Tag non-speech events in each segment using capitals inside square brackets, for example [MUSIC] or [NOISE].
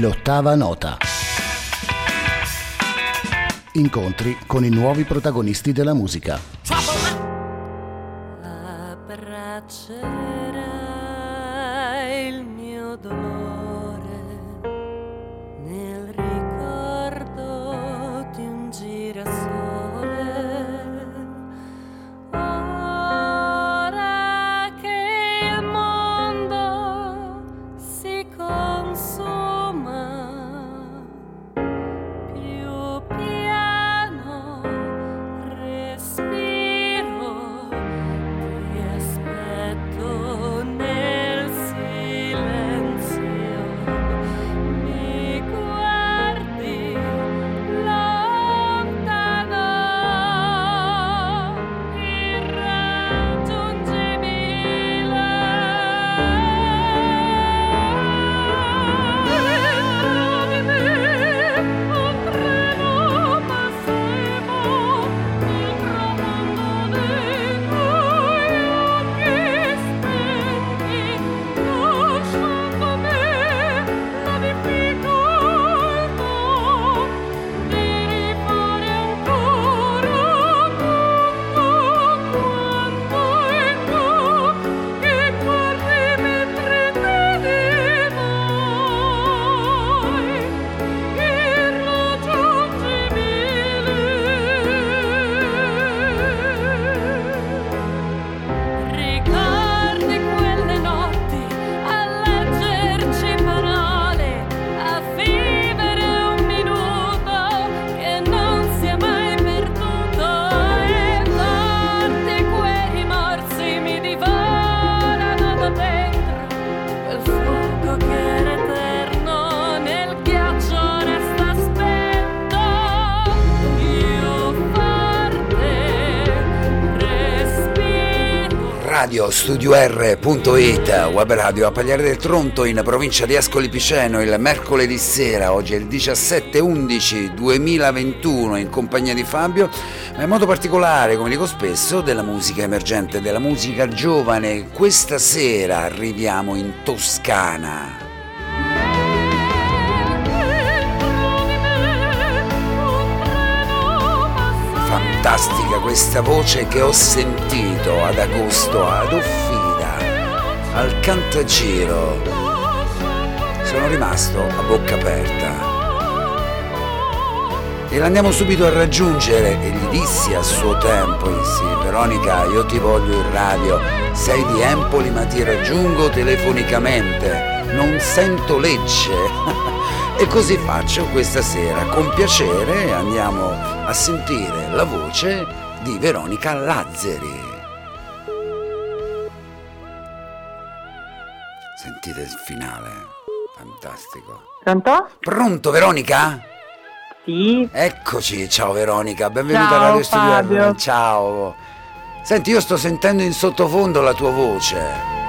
L'ottava nota. Incontri con i nuovi protagonisti della musica. Radio studioR.it, web radio a Pagliare del Tronto in provincia di Ascoli Piceno il mercoledì sera, oggi è il 17-11-2021 in compagnia di Fabio, ma in modo particolare, come dico spesso, della musica emergente, della musica giovane. Questa sera arriviamo in Toscana. Fantastica questa voce che ho sentito ad agosto ad Offida, al Cantagiro. Sono rimasto a bocca aperta. E l'andiamo subito a raggiungere e gli dissi a suo tempo, dissi, Veronica, io ti voglio in radio, sei di Empoli ma ti raggiungo telefonicamente, non sento legge. [LAUGHS] E così faccio questa sera, con piacere andiamo a sentire la voce di Veronica Lazzeri. Sentite il finale, fantastico. Pronto? Pronto Veronica? Sì. Eccoci, ciao Veronica, benvenuta ciao, a Radio Studio. Ciao. Senti, io sto sentendo in sottofondo la tua voce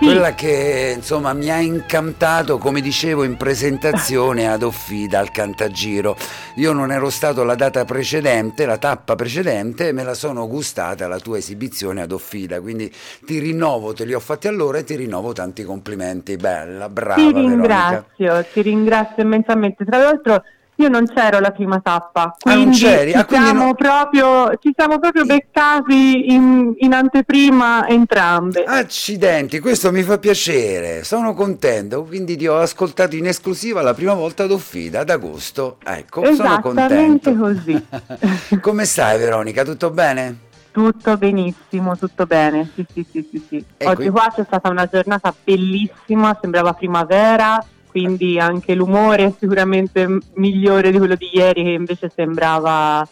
quella che insomma mi ha incantato, come dicevo in presentazione ad Offida al Cantagiro. Io non ero stato la data precedente, la tappa precedente, me la sono gustata la tua esibizione ad Offida, quindi ti rinnovo, te li ho fatti allora e ti rinnovo tanti complimenti. Bella, brava. Ti ringrazio, Veronica. ti ringrazio immensamente. Tra l'altro io non c'ero alla prima tappa, Ah, non quindi, c'eri? ci, Ah, quindi siamo no- proprio, ci siamo proprio beccati in, in anteprima entrambe. Accidenti, questo mi fa piacere, sono contento, quindi ti ho ascoltato in esclusiva la prima volta ad Offida ad agosto. Ecco, sono contento. così. [LAUGHS] Come stai Veronica? Tutto bene? Tutto benissimo, tutto bene. Sì, sì, sì, sì, sì. Oggi qui- qua c'è stata una giornata bellissima, sembrava primavera, quindi anche l'umore è sicuramente migliore di quello di ieri che invece sembrava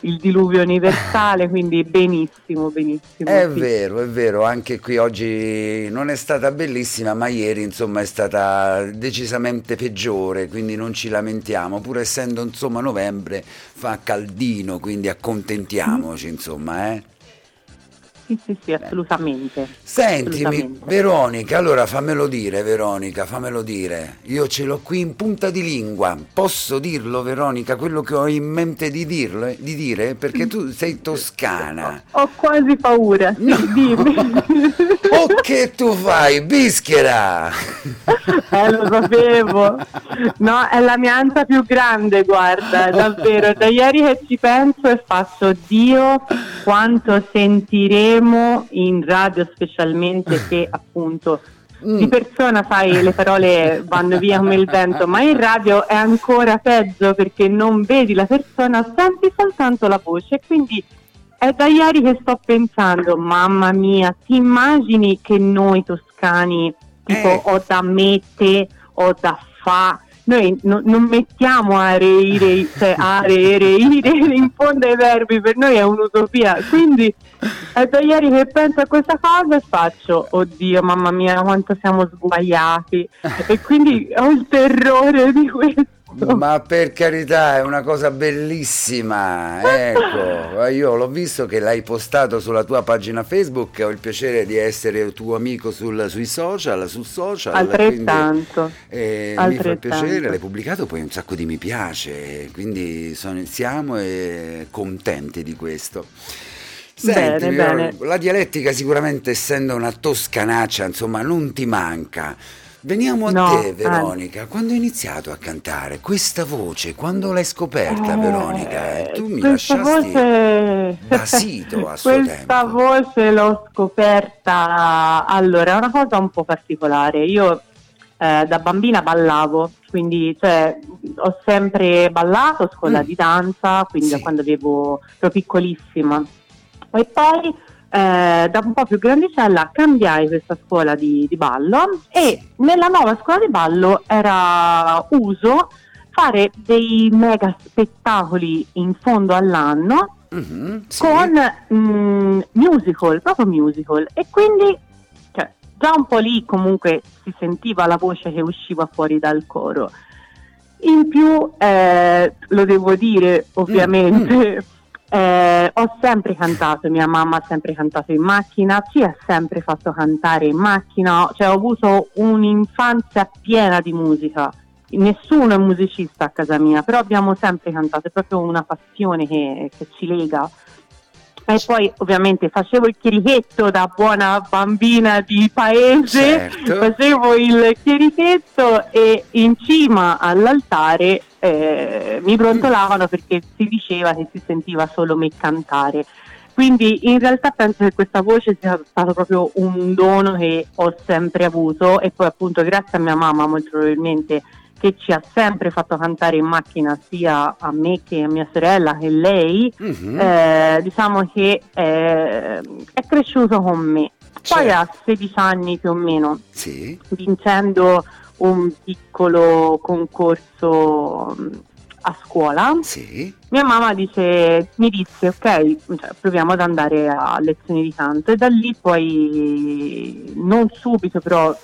il diluvio universale, quindi benissimo, benissimo. È sì. vero, è vero, anche qui oggi non è stata bellissima, ma ieri insomma è stata decisamente peggiore, quindi non ci lamentiamo, pur essendo insomma novembre fa caldino, quindi accontentiamoci insomma, eh. Sì, sì, sì, assolutamente. Sentimi, Assolutamente. Veronica, allora fammelo dire, Veronica, fammelo dire. Io ce l'ho qui in punta di lingua. Posso dirlo, Veronica, quello che ho in mente di, dirlo, eh, di dire? Perché tu sei toscana. Ho quasi paura, sì, No. dimmi. [LAUGHS] oh che tu fai, bischera! eh, lo sapevo. No, è la mia ansia più grande, guarda, davvero. Da ieri che ci penso e faccio, Dio, quanto sentiremo in radio specialmente che appunto mm. di persona sai le parole vanno via come il vento ma in radio è ancora peggio perché non vedi la persona senti soltanto la voce quindi è da ieri che sto pensando mamma mia ti immagini che noi toscani tipo eh. ho da mette ho da fa noi no, non mettiamo are, ire, cioè are, ire, in fondo ai verbi, per noi è un'utopia. Quindi è da ieri che penso a questa cosa e faccio, oddio mamma mia quanto siamo sguaiati. [LAUGHS] e quindi ho il terrore di questo. Ma per carità, è una cosa bellissima. Ecco, [LAUGHS] io l'ho visto che l'hai postato sulla tua pagina Facebook. Ho il piacere di essere tuo amico sul, sui social, sul social. Altrettanto. Quindi, eh, Altrettanto. Mi fa piacere, l'hai pubblicato poi un sacco di mi piace. Quindi sono, siamo eh, contenti di questo. Senti, bene, bene. la dialettica sicuramente essendo una toscanaccia, insomma, non ti manca. Veniamo a no, te, Veronica. Eh. Quando hai iniziato a cantare questa voce? Quando l'hai scoperta, eh, Veronica? Eh, tu mi lasciasti voce... basito a suo questa tempo. voce l'ho scoperta. Allora, è una cosa un po' particolare. Io eh, da bambina ballavo, quindi cioè, ho sempre ballato a scuola mm. di danza, quindi sì. da quando avevo, ero piccolissima. E poi eh, da un po' più grandicella cambiai questa scuola di, di, ballo e nella nuova scuola di ballo era uso fare dei mega spettacoli in fondo all'anno mm-hmm, sì. con mm, musical, proprio musical e quindi cioè, già un po' lì comunque si sentiva la voce che usciva fuori dal coro. In più, eh, lo devo dire ovviamente, mm-hmm [LAUGHS] eh, ho sempre cantato, mia mamma ha sempre cantato in macchina, ci ha sempre fatto cantare in macchina, cioè ho avuto un'infanzia piena di musica. Nessuno è musicista a casa mia, però abbiamo sempre cantato, è proprio una passione che, che ci lega. E poi ovviamente facevo il chierichetto da buona bambina di paese, certo. facevo il chierichetto e in cima all'altare eh, mi brontolavano perché si diceva che si sentiva solo me cantare. Quindi in realtà penso che questa voce sia stato proprio un dono che ho sempre avuto e poi appunto grazie a mia mamma molto probabilmente che ci ha sempre fatto cantare in macchina sia a me che a mia sorella che lei, mm-hmm. eh, diciamo che eh, è cresciuto con me. Poi certo. a 16 anni più o meno, sì. vincendo un piccolo concorso a scuola, sì. mia mamma dice, mi disse ok, cioè, proviamo ad andare a lezioni di canto e da lì poi non subito però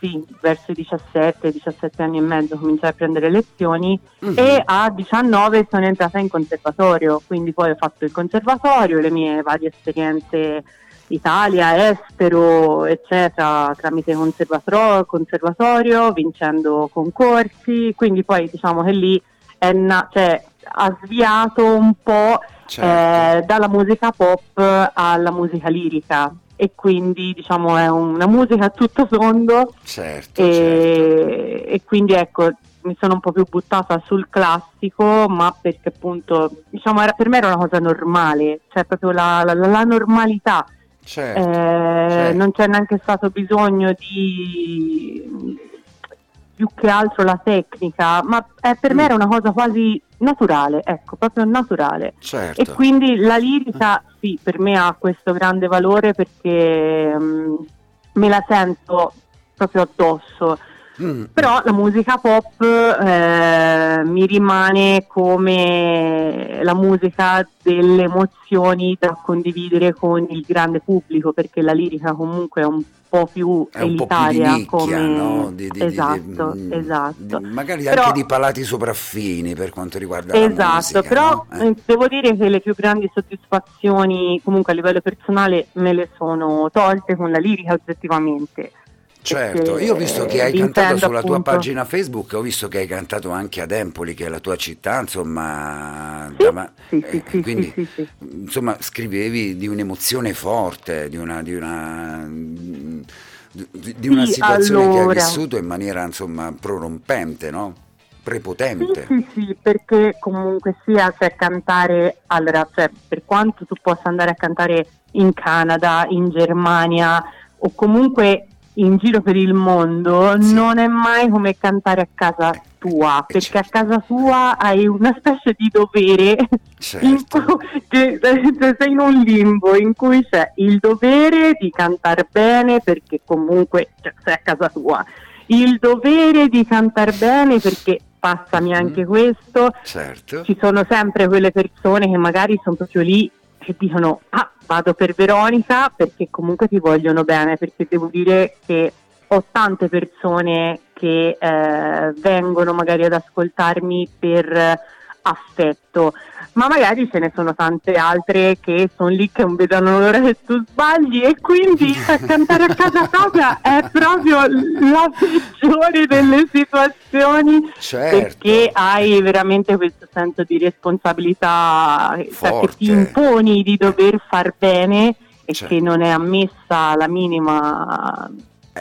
sì, verso i 17, 17 anni e mezzo cominciai a prendere lezioni mm-hmm. e a 19 sono entrata in conservatorio, quindi poi ho fatto il conservatorio, le mie varie esperienze Italia, estero, eccetera, tramite conservatorio, conservatorio vincendo concorsi, quindi poi diciamo che lì na- cioè, ha sviato un po' certo. eh, dalla musica pop alla musica lirica e quindi diciamo è una musica a tutto tondo certo, e, certo. e quindi ecco mi sono un po' più buttata sul classico, ma perché appunto diciamo era, per me era una cosa normale, cioè proprio la, la, la normalità. Certo, eh, certo. Non c'è neanche stato bisogno di più che altro la tecnica, ma eh, per mm. me era una cosa quasi naturale, ecco, proprio naturale. Certo. E quindi la lirica, sì, per me ha questo grande valore perché um, me la sento proprio addosso. Mm. Però la musica pop eh, mi rimane come la musica delle emozioni da condividere con il grande pubblico, perché la lirica comunque è un po' più è elitaria. Un po' più di nicchia, come... no? di, di, esatto, di, esatto. magari però... anche di palati sopraffini per quanto riguarda esatto, musica. però no? eh. devo dire che le più grandi soddisfazioni comunque a livello personale me le sono tolte con la lirica oggettivamente Certo, io ho visto che hai cantato sulla appunto... tua pagina Facebook, ho visto che hai cantato anche ad Empoli, che è la tua città, insomma, sì, da, sì, eh, sì, quindi insomma scrivevi di un'emozione forte, di una, di una di, una situazione che hai allora. vissuto in maniera insomma prorompente, no? Prepotente. Sì, sì, sì, perché comunque sia, cioè cantare, allora, cioè, per quanto tu possa andare a cantare in Canada, in Germania o comunque in giro per il mondo, Sì. non è mai come cantare a casa tua, Eh, perché a certo. casa tua hai una specie di dovere [LAUGHS] in Certo. cui che- cioè, sei in un limbo in cui c'è il dovere di cantare bene perché comunque cioè, sei a casa tua, il dovere di cantare bene perché passami Mhm. anche questo, Certo. ci sono sempre quelle persone che magari sono proprio lì che dicono ah vado per Veronica perché comunque ti vogliono bene perché devo dire che ho tante persone che eh, vengono magari ad ascoltarmi per affetto ma magari ce ne sono tante altre che sono lì che non vedono l'ora che tu sbagli e quindi [LAUGHS] a cantare a casa propria è proprio la peggiore delle situazioni Certo. perché hai veramente questo senso di responsabilità cioè, che ti imponi di dover far bene e Certo. che non è ammessa la minima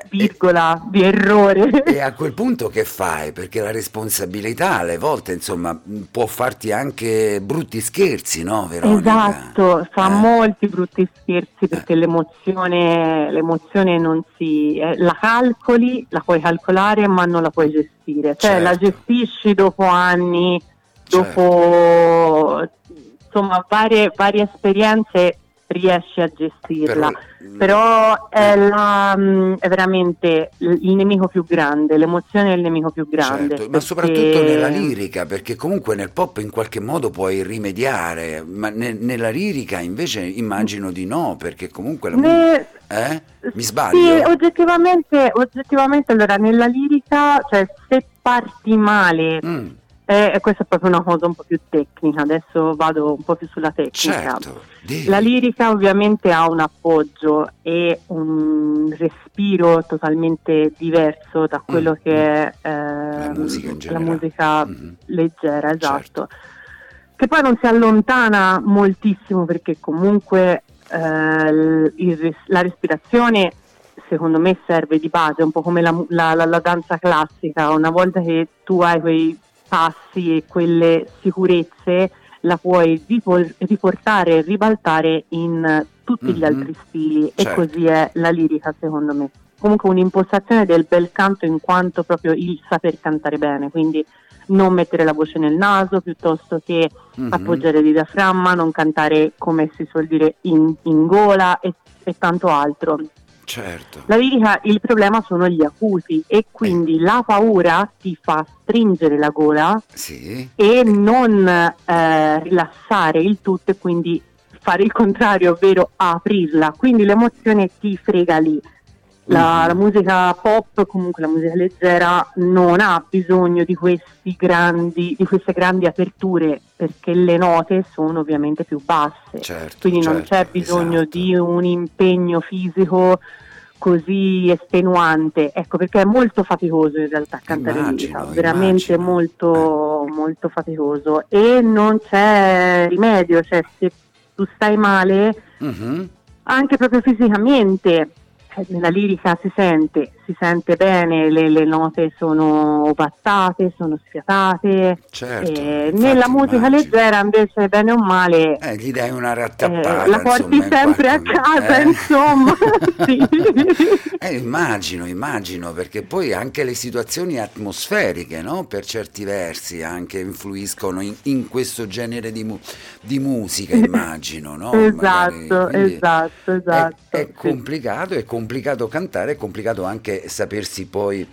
virgola di errore. E a quel punto che fai? Perché la responsabilità alle volte, insomma, può farti anche brutti scherzi, no, Veronica? Esatto, fa Eh? molti brutti scherzi perché l'emozione, l'emozione non si... eh, la calcoli, la puoi calcolare ma non la puoi gestire, cioè la Certo. gestisci dopo anni, Certo. dopo insomma varie, varie esperienze riesci a gestirla. Però è, la- mm, è veramente il nemico più grande, l'emozione è il nemico più grande. Certo, ma perché- soprattutto nella lirica, perché comunque nel pop in qualche modo puoi rimediare, ma ne- nella lirica invece immagino di no, perché comunque la Ne- eh? Mi Sì, sbaglio? oggettivamente, oggettivamente allora nella lirica, cioè se parti male, Mm, eh, questa è proprio una cosa un po' più tecnica, adesso vado un po' più sulla tecnica. certo. La lirica ovviamente ha un appoggio e un respiro totalmente diverso da quello Mm, che è eh, La musica in la musica Mhm. leggera, esatto. Certo. Che poi non si allontana moltissimo perché comunque eh, il la respirazione secondo me serve di base, un po' come la- la- la danza classica, una volta che tu hai quei passi e quelle sicurezze la puoi riportare e ribaltare in tutti gli Mhm. altri stili Certo. e così è la lirica secondo me. Comunque un'impostazione del bel canto in quanto proprio il saper cantare bene, quindi non mettere la voce nel naso piuttosto che Mhm. appoggiare il diaframma, non cantare come si suol dire in, in gola e, e tanto altro. Certo. La lirica, il problema sono gli acuti e quindi la paura ti fa stringere la gola Sì. e non eh, rilassare il tutto e quindi fare il contrario, ovvero aprirla. Quindi l'emozione ti frega lì. La, la musica pop, comunque la musica leggera, non ha bisogno di, questi grandi, di queste grandi aperture perché le note sono ovviamente più basse. Certo, Quindi non certo, c'è bisogno esatto. di un impegno fisico così estenuante, ecco perché è molto faticoso in realtà cantare Immagino, lirica, veramente immagino. Eh. molto, molto faticoso e non c'è rimedio, cioè se tu stai male Mhm. anche proprio fisicamente, nella lirica si sente, si sente bene, le, le note sono ovattate, sono sfiatate, Certo, eh, nella musica immagino. leggera invece bene o male Eh, gli dai una eh, rattappata. la porti insomma, in sempre a casa, eh? [LAUGHS] [LAUGHS] insomma. Eh, immagino, immagino, perché poi anche le situazioni atmosferiche, no? per certi versi, anche influiscono in, in questo genere di, mu- di musica, [LAUGHS] immagino. No? Esatto, esatto, esatto. È, è sì. complicato, è complicato cantare, è complicato anche sapersi poi...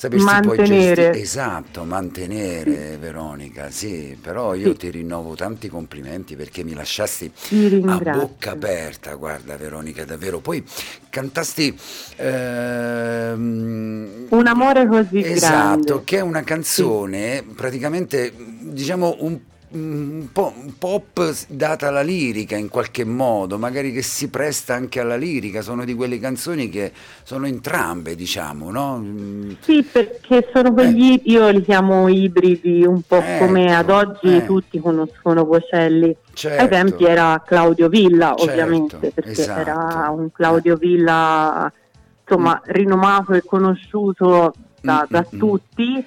Sapersi Mantenere. poi gestire, esatto, mantenere Veronica, sì, però io Sì. ti rinnovo tanti complimenti perché mi lasciasti Ti a bocca aperta, guarda Veronica, davvero. Poi cantasti ehm, Un amore così esatto, grande. che è una canzone praticamente diciamo un, un po' pop data alla lirica in qualche modo, magari che si presta anche alla lirica, sono di quelle canzoni che sono entrambe, diciamo, no? Mm, Sì, perché sono quegli, io li chiamo ibridi, un po' Ecco, come ad oggi eh. tutti conoscono Bocelli. Certo. Ai tempi era Claudio Villa, Certo, ovviamente, perché esatto. era un Claudio Villa insomma rinomato e conosciuto da, da tutti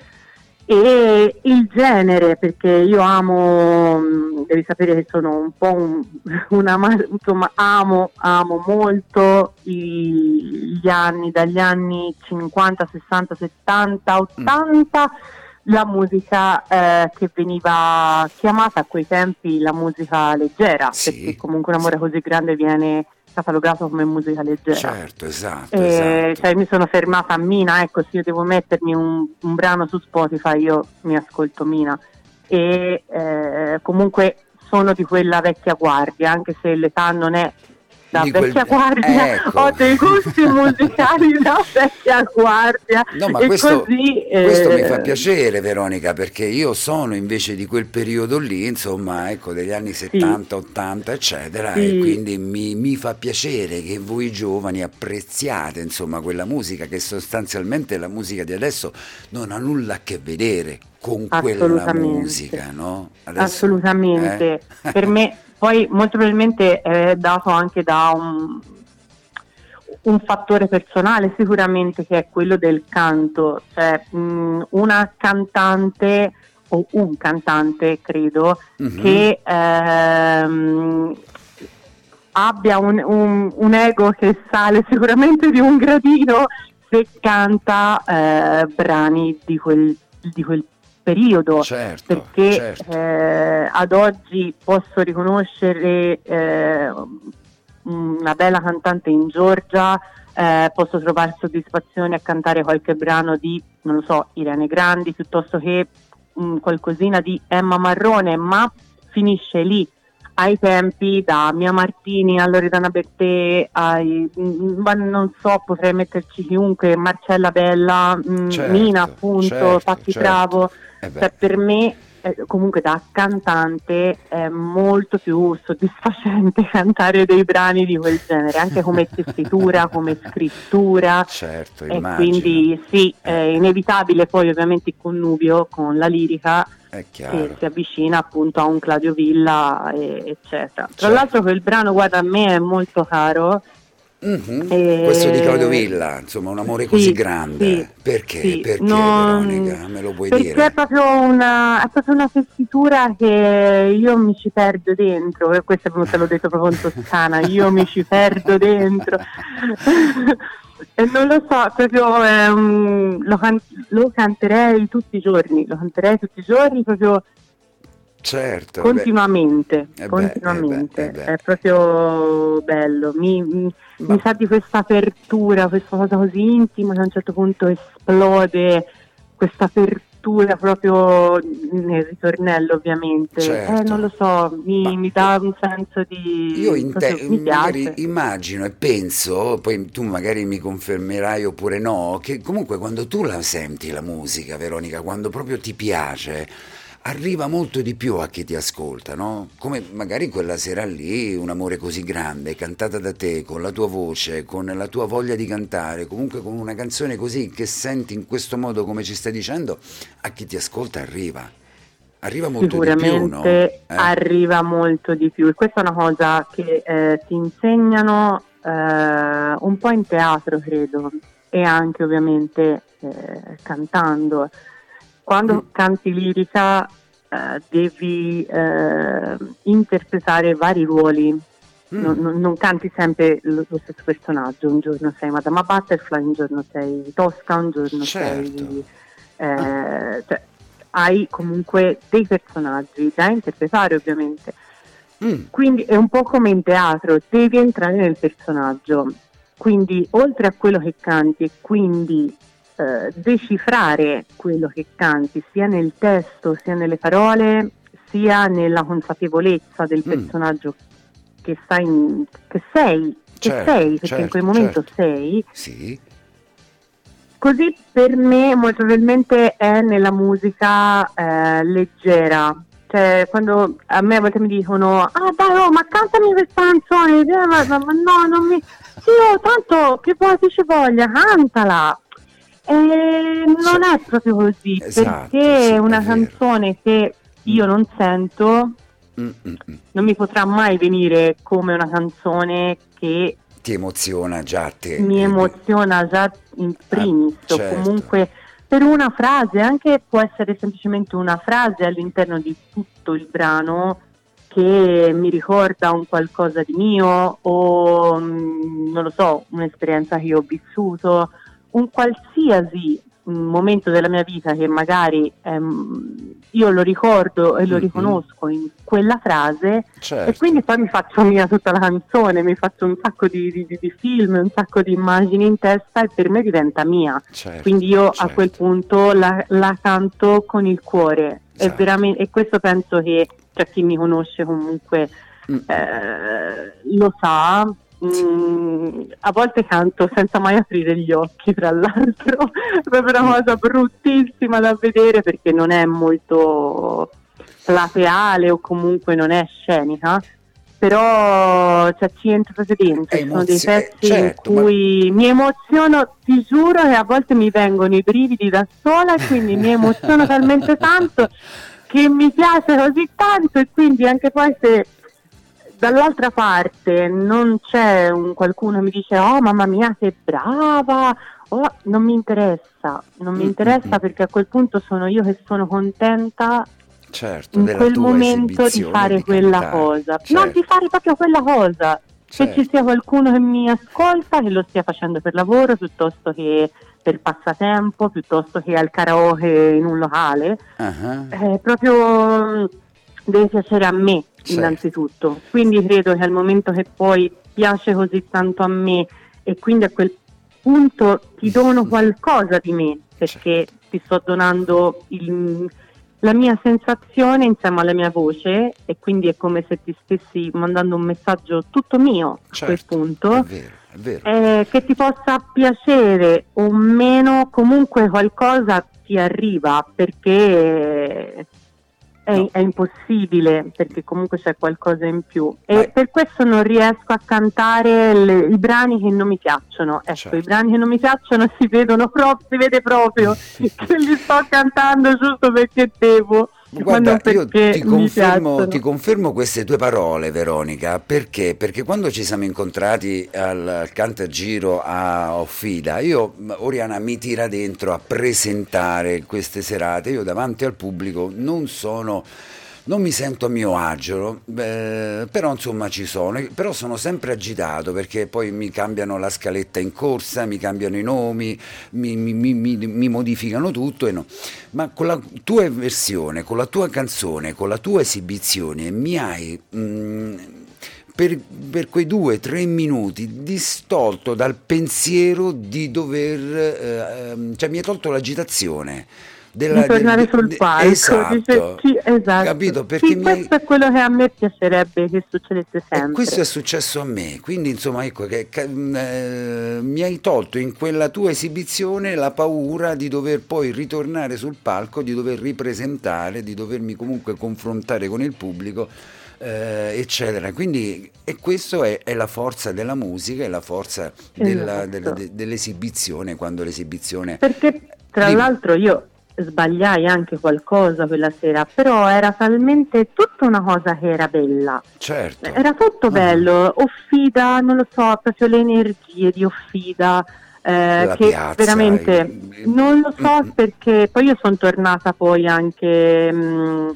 e il genere perché io amo mm, devi sapere che sono un po' un, [LAUGHS] una insomma amo, amo molto i, gli anni dagli anni 50 60 70 80 mm. la musica eh, che veniva chiamata a quei tempi la musica leggera sì. perché comunque un amore così grande viene catalogato come musica leggera. Certo, esatto. E, esatto. Cioè, mi sono fermata a Mina, ecco, se io devo mettermi un, un brano su Spotify, io mi ascolto Mina. E eh, comunque sono di quella vecchia guardia, anche se l'età non è da di vecchia quel... guardia, ecco. ho dei gusti [LAUGHS] musicali da vecchia guardia. No, ma questo, così, questo mi fa eh, piacere, Veronica, perché io sono invece di quel periodo lì, insomma, ecco, degli anni 70, sì. 80, eccetera, sì. e quindi mi, mi, fa piacere che voi giovani apprezziate, insomma, quella musica che sostanzialmente la musica di adesso non ha nulla a che vedere con quella musica, no? Adesso, Assolutamente. Eh? Per me [LAUGHS] poi molto probabilmente è dato anche da un, un fattore personale sicuramente che è quello del canto, cioè mh, una cantante o un cantante credo mm-hmm. che ehm, abbia un, un, un, ego che sale sicuramente di un gradino se canta eh, brani di quel, di quel periodo certo, perché certo. Eh, ad oggi posso riconoscere eh, una bella cantante in Georgia eh, posso trovare soddisfazione a cantare qualche brano di non lo so Irene Grandi piuttosto che mh, qualcosina di Emma Marrone ma finisce lì ai tempi da Mia Martini a Loredana Bertè ai, ma non so potrei metterci chiunque Marcella Bella certo, Mina appunto certo, Patti certo. Bravo eh cioè, per me eh, comunque da cantante è molto più soddisfacente [LAUGHS] cantare dei brani di quel genere, anche come [LAUGHS] tessitura, come scrittura. Certo, e immagino. quindi sì, è inevitabile poi ovviamente il connubio con la lirica che si avvicina appunto a un Claudio Villa, eccetera. Tra certo. l'altro quel brano, guarda, a me è molto caro Mm-hmm. E... Questo di Claudio Villa, insomma, un amore così sì, grande. Sì, perché? Sì, perché non... Veronica? Me lo puoi perché dire? È proprio, una, è proprio una tessitura che io mi ci perdo dentro, e questo te l'ho detto proprio in Toscana, io mi ci perdo dentro. [LAUGHS] e non lo so, proprio um, lo, can- lo canterei tutti i giorni, lo canterei tutti i giorni proprio Certo, continuamente, eh beh, continuamente. Eh beh, eh beh, è proprio bello, mi, mi, mi, sa di questa apertura, questa cosa così intima che a un certo punto esplode, questa apertura proprio nel ritornello ovviamente, certo. eh, non lo so, mi, mi, dà un senso di... Io inte- magari immagino e penso, poi tu magari mi confermerai oppure no, che comunque quando tu la senti la musica, Veronica, quando proprio ti piace arriva molto di più a chi ti ascolta, no? Come magari quella sera lì, un amore così grande, cantata da te, con la tua voce, con la tua voglia di cantare, comunque con una canzone così che senti in questo modo come ci stai dicendo, a chi ti ascolta arriva. Arriva molto di più, no? eh? arriva molto di più. E questa è una cosa che eh, ti insegnano eh, un po' in teatro, credo, e anche ovviamente eh, cantando quando canti lirica eh, devi eh, interpretare vari ruoli. Mm. Non, non, canti sempre lo, lo, stesso personaggio, un giorno sei Madama Butterfly, un giorno sei Tosca, un giorno certo. sei... Eh, cioè, hai comunque dei personaggi da interpretare ovviamente. Mm. Quindi è un po' come in teatro, devi entrare nel personaggio. Quindi oltre a quello che canti e quindi eh, decifrare quello che canti, sia nel testo, sia nelle parole, sia nella consapevolezza del mm. personaggio che, in, che sei, che certo, sei, perché certo, in quel momento certo. sei. Sì. Così per me molto probabilmente è nella musica eh, leggera, cioè quando a me a volte mi dicono ah dai oh, ma cantami questa canzone ma, ma, ma no non mi sì oh, tanto che vuoi ci voglia cantala eh, non è proprio così, esatto, perché è una canzone che io non sento, Mm-mm. non mi potrà mai venire come una canzone che ti emoziona già a te. Mi emoziona già in primis, ah, certo. comunque per una frase, anche può essere semplicemente una frase all'interno di tutto il brano che mi ricorda un qualcosa di mio o mm, non lo so, un'esperienza che ho vissuto, un qualsiasi momento della mia vita che magari ehm, io lo ricordo e lo mm-hmm. riconosco in quella frase certo. e quindi poi mi faccio [LAUGHS] mia tutta la canzone, mi faccio un sacco di, di, di, film, un sacco di immagini in testa e per me diventa mia. Certo, quindi io certo. a quel punto la, la, canto con il cuore esatto. e questo penso che cioè, chi mi conosce comunque mm. eh, lo sa Mm, a volte canto senza mai aprire gli occhi, tra l'altro, è [LAUGHS] proprio una cosa bruttissima da vedere perché non è molto plateale o comunque non è scenica, però cioè, ci entro proprio dentro, ci sono dei pezzi certo, in cui ma... mi emoziono, ti giuro che a volte mi vengono i brividi da sola quindi mi emoziono talmente tanto [LAUGHS] che mi piace così tanto e quindi anche poi se dall'altra parte non c'è un qualcuno che mi dice oh mamma mia che brava oh, non mi interessa non mi mm, interessa mm-hmm. perché a quel punto sono io che sono contenta certo, in quel momento di fare di quella cantare. cosa certo. non di fare proprio quella cosa certo. che ci sia qualcuno che mi ascolta che lo stia facendo per lavoro piuttosto che per passatempo piuttosto che al karaoke in un locale uh-huh. eh, proprio deve piacere a me certo. innanzitutto. Quindi credo che al momento che poi piace così tanto a me e quindi a quel punto ti dono [LAUGHS] qualcosa di me perché certo. ti sto donando il, la mia sensazione insieme alla mia voce e quindi è come se ti stessi mandando un messaggio tutto mio certo. a quel certo. punto. È vero. È vero. Eh, che ti possa piacere o meno, comunque qualcosa ti arriva perché è, no. è, impossibile perché comunque c'è qualcosa in più e Vai. per questo non riesco a cantare le, i brani che non mi piacciono ecco certo. i brani che non mi piacciono si vedono proprio si vede proprio [LAUGHS] che li sto cantando giusto perché devo Guarda, io ti confermo, ti confermo, queste tue parole, Veronica, perché? Perché quando ci siamo incontrati al, Cantagiro a Offida, io, Oriana, mi tira dentro a presentare queste serate, io davanti al pubblico non sono non mi sento a mio agio, eh, però insomma ci sono, però sono sempre agitato perché poi mi cambiano la scaletta in corsa, mi cambiano i nomi, mi, mi, mi, mi modificano tutto, no. ma con la tua versione, con la tua canzone, con la tua esibizione mi hai... Mh, mm, per, per, quei due o tre minuti distolto dal pensiero di dover, eh, ehm, cioè mi hai tolto l'agitazione della, di tornare sul de, palco. Esatto, dice, sì, esatto. Capito? Perché sì, questo hai... è quello che a me piacerebbe che succedesse sempre. E questo è successo a me, quindi insomma ecco che eh, mi hai tolto in quella tua esibizione la paura di dover poi ritornare sul palco, di dover ripresentare, di dovermi comunque confrontare con il pubblico. Eh, eccetera. Quindi e questo è, è, la forza della musica, è la forza della, esatto. della, dell'esibizione quando l'esibizione... Perché tra Dimmi. l'altro io sbagliai anche qualcosa quella sera, però era talmente tutta una cosa che era bella. Certo. Era tutto ah. bello, Offida, non lo so, proprio le energie di Offida. Eh, che piazza, veramente il... non lo so perché poi io sono tornata poi anche mh, mm,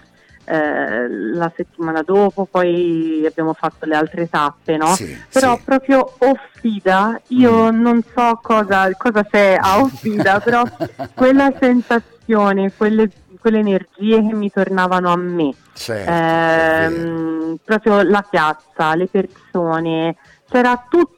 eh, la settimana dopo, poi abbiamo fatto le altre tappe, no? Sì, però sì. proprio Offida, io mm. non so cosa, cosa c'è a Offida, però [LAUGHS] quella sensazione emozioni, quelle, quelle energie che mi tornavano a me. Certo, eh, proprio la piazza, le persone, c'era tutto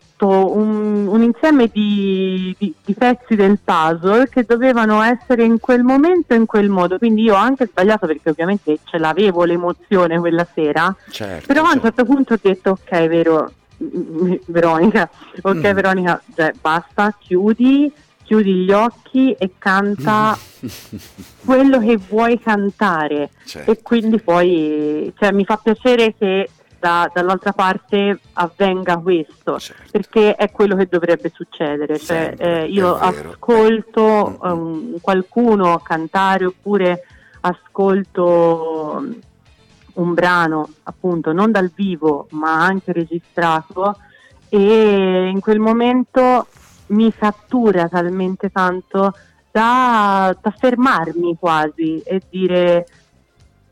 un, un insieme di, di, di, pezzi del puzzle che dovevano essere in quel momento in quel modo. Quindi io ho anche sbagliato perché ovviamente ce l'avevo l'emozione quella sera, certo, però certo. a un certo. certo punto ho detto ok, vero, [LAUGHS] Veronica, ok mm. Veronica, cioè, basta, chiudi, chiudi gli occhi e canta [LAUGHS] quello che vuoi cantare certo. e quindi poi cioè, mi fa piacere che da, dall'altra parte avvenga questo certo. perché è quello che dovrebbe succedere cioè, eh, io ascolto um, qualcuno cantare oppure ascolto un brano appunto non dal vivo ma anche registrato e in quel momento mi cattura talmente tanto da, da fermarmi quasi e dire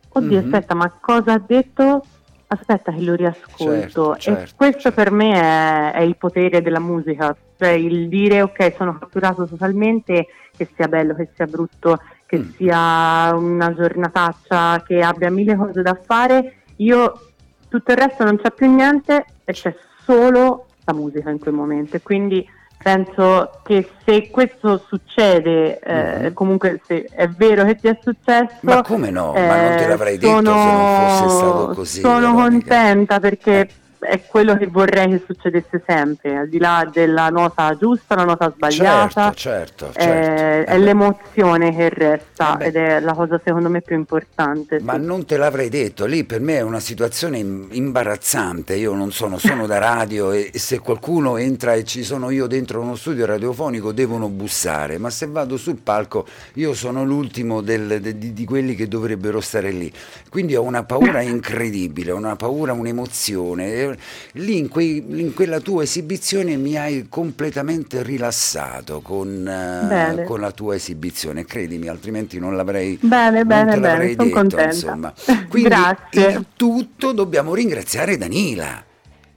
oddio mm-hmm. aspetta ma cosa ha detto aspetta che lo riascolto certo, certo, e questo certo. per me è, è, il potere della musica cioè il dire ok sono catturato totalmente che sia bello che sia brutto che mm. sia una giornataccia che abbia mille cose da fare io tutto il resto non c'è più niente e c'è solo la musica in quel momento quindi penso che se questo succede, eh, mm-hmm. comunque se è vero che ti è successo... Ma come no? Eh, Ma non te l'avrei detto sono, se non fosse stato così. Sono Veronica. contenta perché... Eh è quello che vorrei che succedesse sempre, al di là della nota giusta, la nota sbagliata. Certo, certo, certo. Eh, è l'emozione che resta eh ed è la cosa secondo me più importante. Ma sì. non te l'avrei detto, lì per me è una situazione imbarazzante, io non sono, sono da radio e, e se qualcuno entra e ci sono io dentro uno studio radiofonico devono bussare, ma se vado sul palco io sono l'ultimo del, de, di, di quelli che dovrebbero stare lì. Quindi ho una paura [LAUGHS] incredibile, una paura, un'emozione lì in, quei, in, quella tua esibizione mi hai completamente rilassato con, uh, con, la tua esibizione, credimi, altrimenti non l'avrei, bene, non bene, l'avrei bene, detto. Contenta. Insomma. [LAUGHS] Quindi Grazie. il tutto dobbiamo ringraziare Danila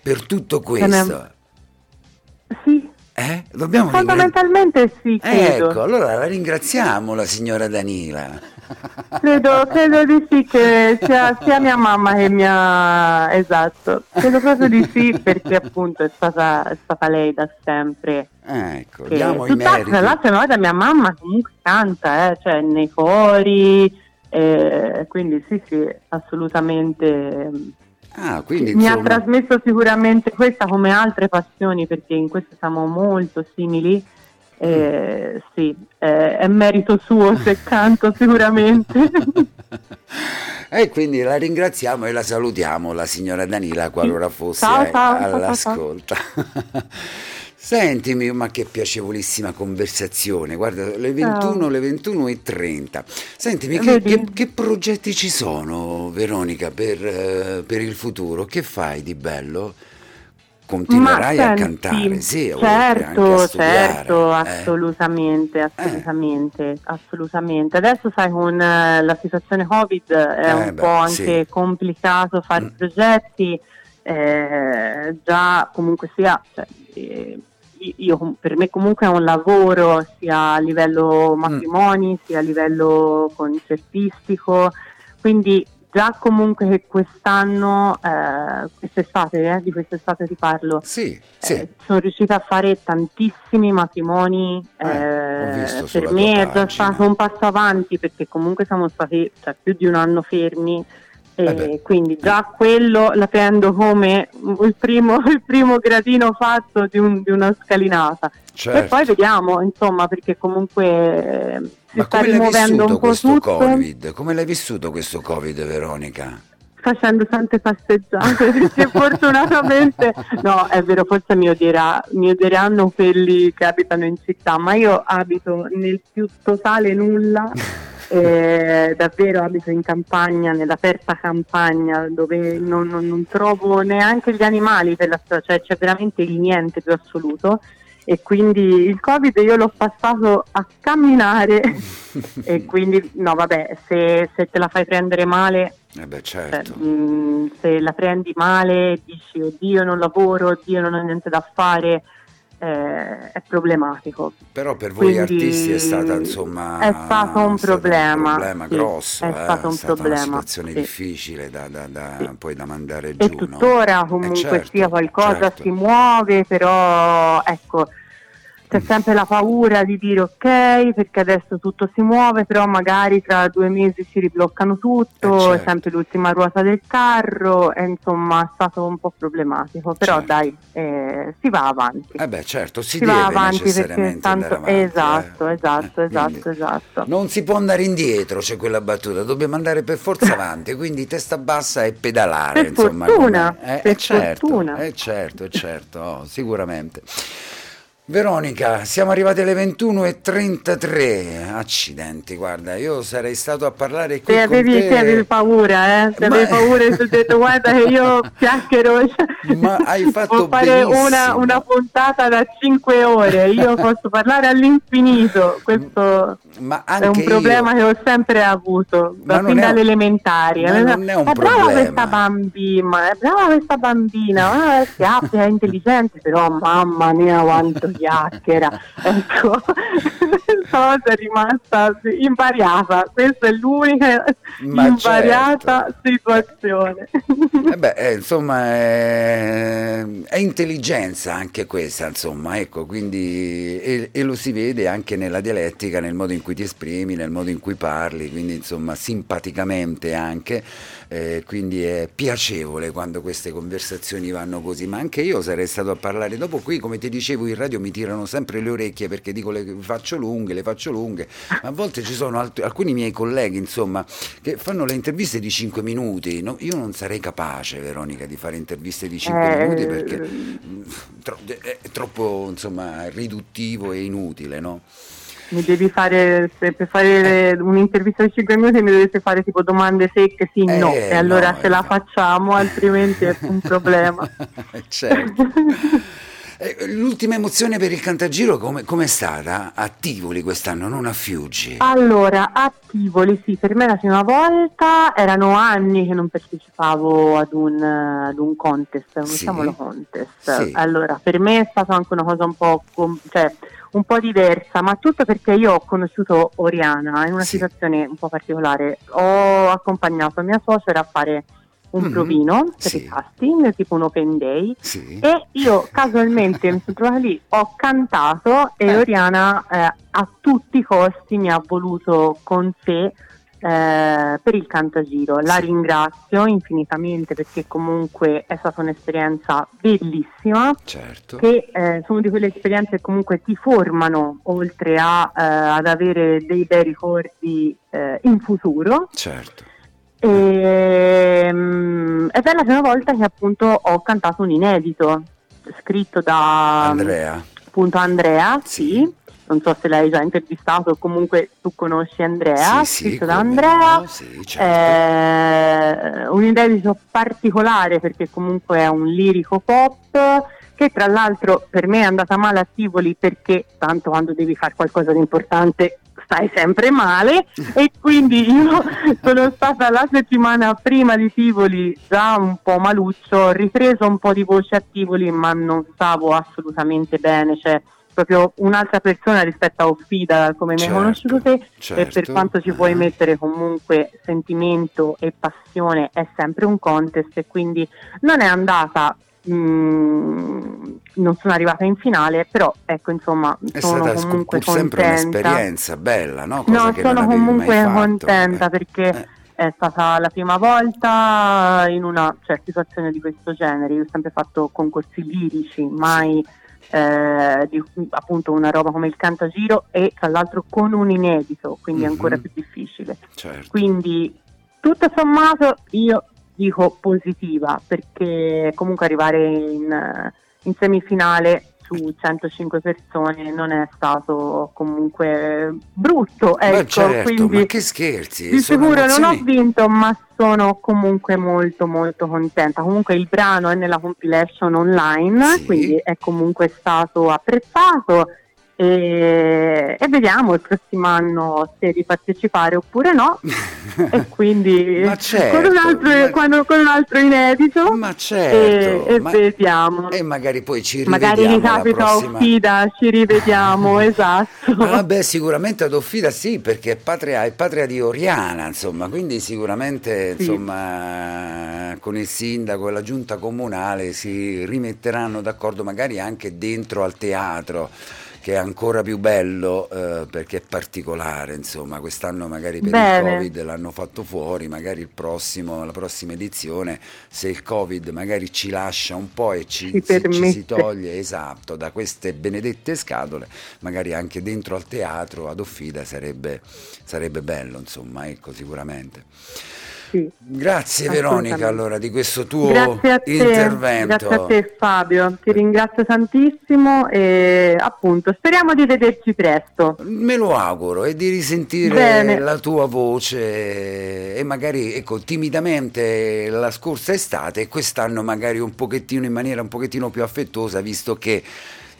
per tutto questo. Sì, eh? Dobbiamo Fondamentalmente ringra... sì, credo. Ecco, allora la ringraziamo la signora Danila. Credo, credo di sì che sia, sia, mia mamma che mia... Esatto, credo proprio di sì perché appunto è stata, è stata lei da sempre. Ecco, che... diamo i meriti. Tra l'altro mia mamma comunque canta, eh, cioè nei fori, eh, quindi sì sì, assolutamente Ah, quindi, mi insomma... ha trasmesso sicuramente questa come altre passioni perché in questo siamo molto simili. Eh, mm. sì, eh, è merito suo se [LAUGHS] canto sicuramente. [LAUGHS] e quindi la ringraziamo e la salutiamo, la signora Danila, qualora fosse ciao, ciao, all'ascolto. [LAUGHS] Ciao, Sentimi, ma che piacevolissima conversazione. Guarda, le 21, le 21 e 30. Sentimi, che, che, che, progetti ci sono, Veronica, per, uh, per, il futuro? Che fai di bello? Continuerai ma, a cantare, sì, certo, certo, eh. assolutamente, assolutamente, eh. assolutamente. Adesso sai con uh, la situazione Covid è eh, un beh, po' anche sì. complicato fare mm. progetti, eh, già comunque sia... Cioè, io, per me comunque è un lavoro sia a livello mm. matrimoni, mm. sia a livello concertistico, quindi già comunque che quest'anno, eh, quest'estate, eh, di quest'estate ti parlo, sì, sì. Eh, sono riuscita a fare tantissimi matrimoni, eh, eh, per me è già stato un passo avanti perché comunque siamo stati cioè, più di un anno fermi eh quindi già quello la prendo come il primo, [LAUGHS] il primo gradino fatto di, un, di una scalinata. Certo. E poi vediamo, insomma, perché comunque eh, si Ma sta rimuovendo un po' tutto. COVID? Come l'hai vissuto questo Covid, Veronica? facendo tante passeggiate [LAUGHS] perché fortunatamente no è vero forse mi, odierà, mi odieranno quelli che abitano in città ma io abito nel più totale nulla [LAUGHS] eh, davvero abito in campagna, nell'aperta campagna dove non, non, non trovo neanche gli animali per la strada, cioè c'è veramente il niente più assoluto e quindi il covid io l'ho passato a camminare [LAUGHS] e quindi no vabbè se, se, te la fai prendere male eh beh, certo. cioè, mh, se la prendi male dici oddio non lavoro oddio non ho niente da fare eh, è problematico. Però per voi Quindi artisti è stata insomma è stato un problema, un problema sì, grosso, è eh? stato un è stata problema, una situazione sì. difficile da, da, da sì. poi da mandare giù. E tuttora no? comunque eh certo, sia qualcosa certo. si muove, però ecco c'è sempre la paura di dire ok perché adesso tutto si muove però magari tra due mesi si ribloccano tutto eh certo. è sempre l'ultima ruota del carro e insomma è stato un po' problematico però certo. dai eh, si va avanti eh beh certo si, si deve va avanti perché tanto avanti, esatto eh. esatto Eh, esatto quindi esatto non si può andare indietro c'è quella battuta dobbiamo andare per forza [LAUGHS] avanti quindi testa bassa e pedalare Per insomma fortuna, eh, per eh, certo fortuna. eh, certo certo oh, sicuramente Veronica, siamo arrivati alle 21.33. Accidenti, guarda, io sarei stato a parlare qui se avevi, te... se avevi paura, eh? Se Ma... avevi paura, ti ho [LAUGHS] detto guarda che io chiacchiero. Ma hai [LAUGHS] fatto fare una, una, puntata da 5 ore, io posso parlare all'infinito. Questo Ma è un problema io... che ho sempre avuto, da fin dalle elementari. Ma non è un è problema. brava questa bambina, è brava questa bambina, eh, è intelligente, però mamma mia quanto chiacchiera. [LAUGHS] ecco, cosa è rimasta invariata. Questa è l'unica Ma invariata certo. situazione. Eh beh, eh, insomma, è, è, intelligenza anche questa, insomma, ecco, quindi e, e, lo si vede anche nella dialettica, nel modo in cui ti esprimi, nel modo in cui parli, quindi insomma, simpaticamente anche. Eh, quindi è piacevole quando queste conversazioni vanno così, ma anche io sarei stato a parlare. Dopo qui, come ti dicevo, in radio mi tirano sempre le orecchie perché dico le faccio lunghe, le faccio lunghe, ma a volte ci sono alt- alcuni miei colleghi, insomma, che fanno le interviste di 5 minuti, no, io non sarei capace, Veronica, di fare interviste di 5 eh... minuti perché mm, tro- è troppo, insomma, riduttivo e inutile, no? Mi devi fare, se per fare un'intervista di 5 minuti mi dovete fare tipo domande secche, sì, no, eh, e allora no, ce la facciamo, altrimenti è un problema. [LAUGHS] certo. Eh, l'ultima emozione per il Cantagiro come è stata? A Tivoli quest'anno, non a Fiuggi? Allora, a Tivoli sì, per me la prima volta, erano anni che non partecipavo ad un, ad un contest, sì. diciamolo contest. Sì. Allora, per me è stata anche una cosa un po'... Com- cioè, un po' diversa, ma tutto perché io ho conosciuto Oriana in una sì. situazione un po' particolare. Ho accompagnato mia suocera a fare un mm-hmm. provino per sì. il casting, tipo un open day, sì. e io casualmente mi sono trovata lì, ho cantato e eh. Oriana eh, a tutti i costi mi ha voluto con sé eh, per il Cantagiro. La ringrazio infinitamente perché comunque è stata un'esperienza bellissima, certo. che eh, sono di quelle esperienze che comunque ti formano oltre a, eh, ad avere dei bei ricordi eh, in futuro. Certo. E, um, ed è la prima volta che appunto ho cantato un inedito scritto da Andrea. Appunto Andrea, sì. sì non so se l'hai già intervistato comunque tu conosci Andrea, sì, scritto sì, da Andrea, no, sì, certo. eh, un inedito particolare perché comunque è un lirico pop che tra l'altro per me è andata male a Tivoli perché tanto quando devi fare qualcosa di importante stai sempre male [LAUGHS] e quindi io sono stata la settimana prima di Tivoli già un po' maluccio, ho ripreso un po' di voce a Tivoli ma non stavo assolutamente bene, cioè proprio un'altra persona rispetto a Offida come certo, mi hai conosciuto te certo. e per certo. quanto ci puoi mettere comunque sentimento e passione è sempre un contest e quindi non è andata Mm, non sono arrivata in finale, però ecco insomma è sono stata comunque pur sempre un'esperienza bella, no? Cosa no, sono comunque contenta eh. perché eh. è stata la prima volta in una cioè, situazione di questo genere. Io ho sempre fatto concorsi lirici, mai eh, di, appunto una roba come il Cantagiro e tra l'altro con un inedito, quindi mm-hmm. ancora più difficile. Certo. Quindi tutto sommato io dico positiva perché comunque arrivare in, in semifinale su 105 persone non è stato comunque brutto. Ecco, certo, quindi ma che scherzi! Di sicuro non ho vinto, ma sono comunque molto molto contenta. Comunque il brano è nella compilation online, sì. quindi è comunque stato apprezzato e, e, vediamo il prossimo anno se ripartecipare oppure no. [LAUGHS] E quindi certo, con, un altro, ma... quando, con, un altro, inedito. Ma certo, e, e ma... vediamo. e magari poi ci rivediamo magari ricapita prossima... Offida ci rivediamo [LAUGHS] esatto. Ah beh sicuramente ad Offida sì perché è patria, è patria di Oriana insomma quindi sicuramente sì. insomma con il sindaco e la giunta comunale si rimetteranno d'accordo magari anche dentro al teatro che è ancora più bello eh, perché è particolare, insomma, quest'anno magari per Bene. il Covid l'hanno fatto fuori, magari il prossimo, la prossima edizione, se il Covid magari ci lascia un po' e ci, ci, si, ci si toglie, esatto, da queste benedette scatole, magari anche dentro al teatro ad Offida sarebbe, sarebbe bello, insomma, ecco, sicuramente. Sì. Grazie Veronica allora di questo tuo grazie te, intervento. Grazie a te Fabio, ti ringrazio tantissimo e appunto speriamo di vederci presto. Me lo auguro e di risentire Bene. la tua voce e magari ecco timidamente la scorsa estate e quest'anno magari un pochettino in maniera un pochettino più affettuosa visto che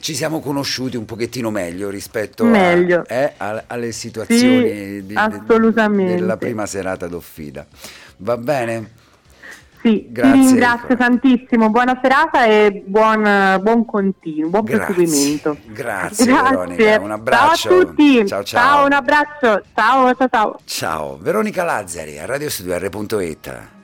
ci siamo conosciuti un pochettino meglio rispetto meglio. A, eh, a, alle situazioni sì, di, assolutamente. della prima serata d'offida. Va bene? Sì, Grazie, ti ringrazio tantissimo, buona serata e buon, buon continuo, buon Grazie. proseguimento. Grazie, Grazie. Veronica, un abbraccio. Ciao a tutti. Ciao, ciao. ciao un abbraccio. Ciao, ciao, ciao. Ciao, Veronica Lazzari a radiostudio.it.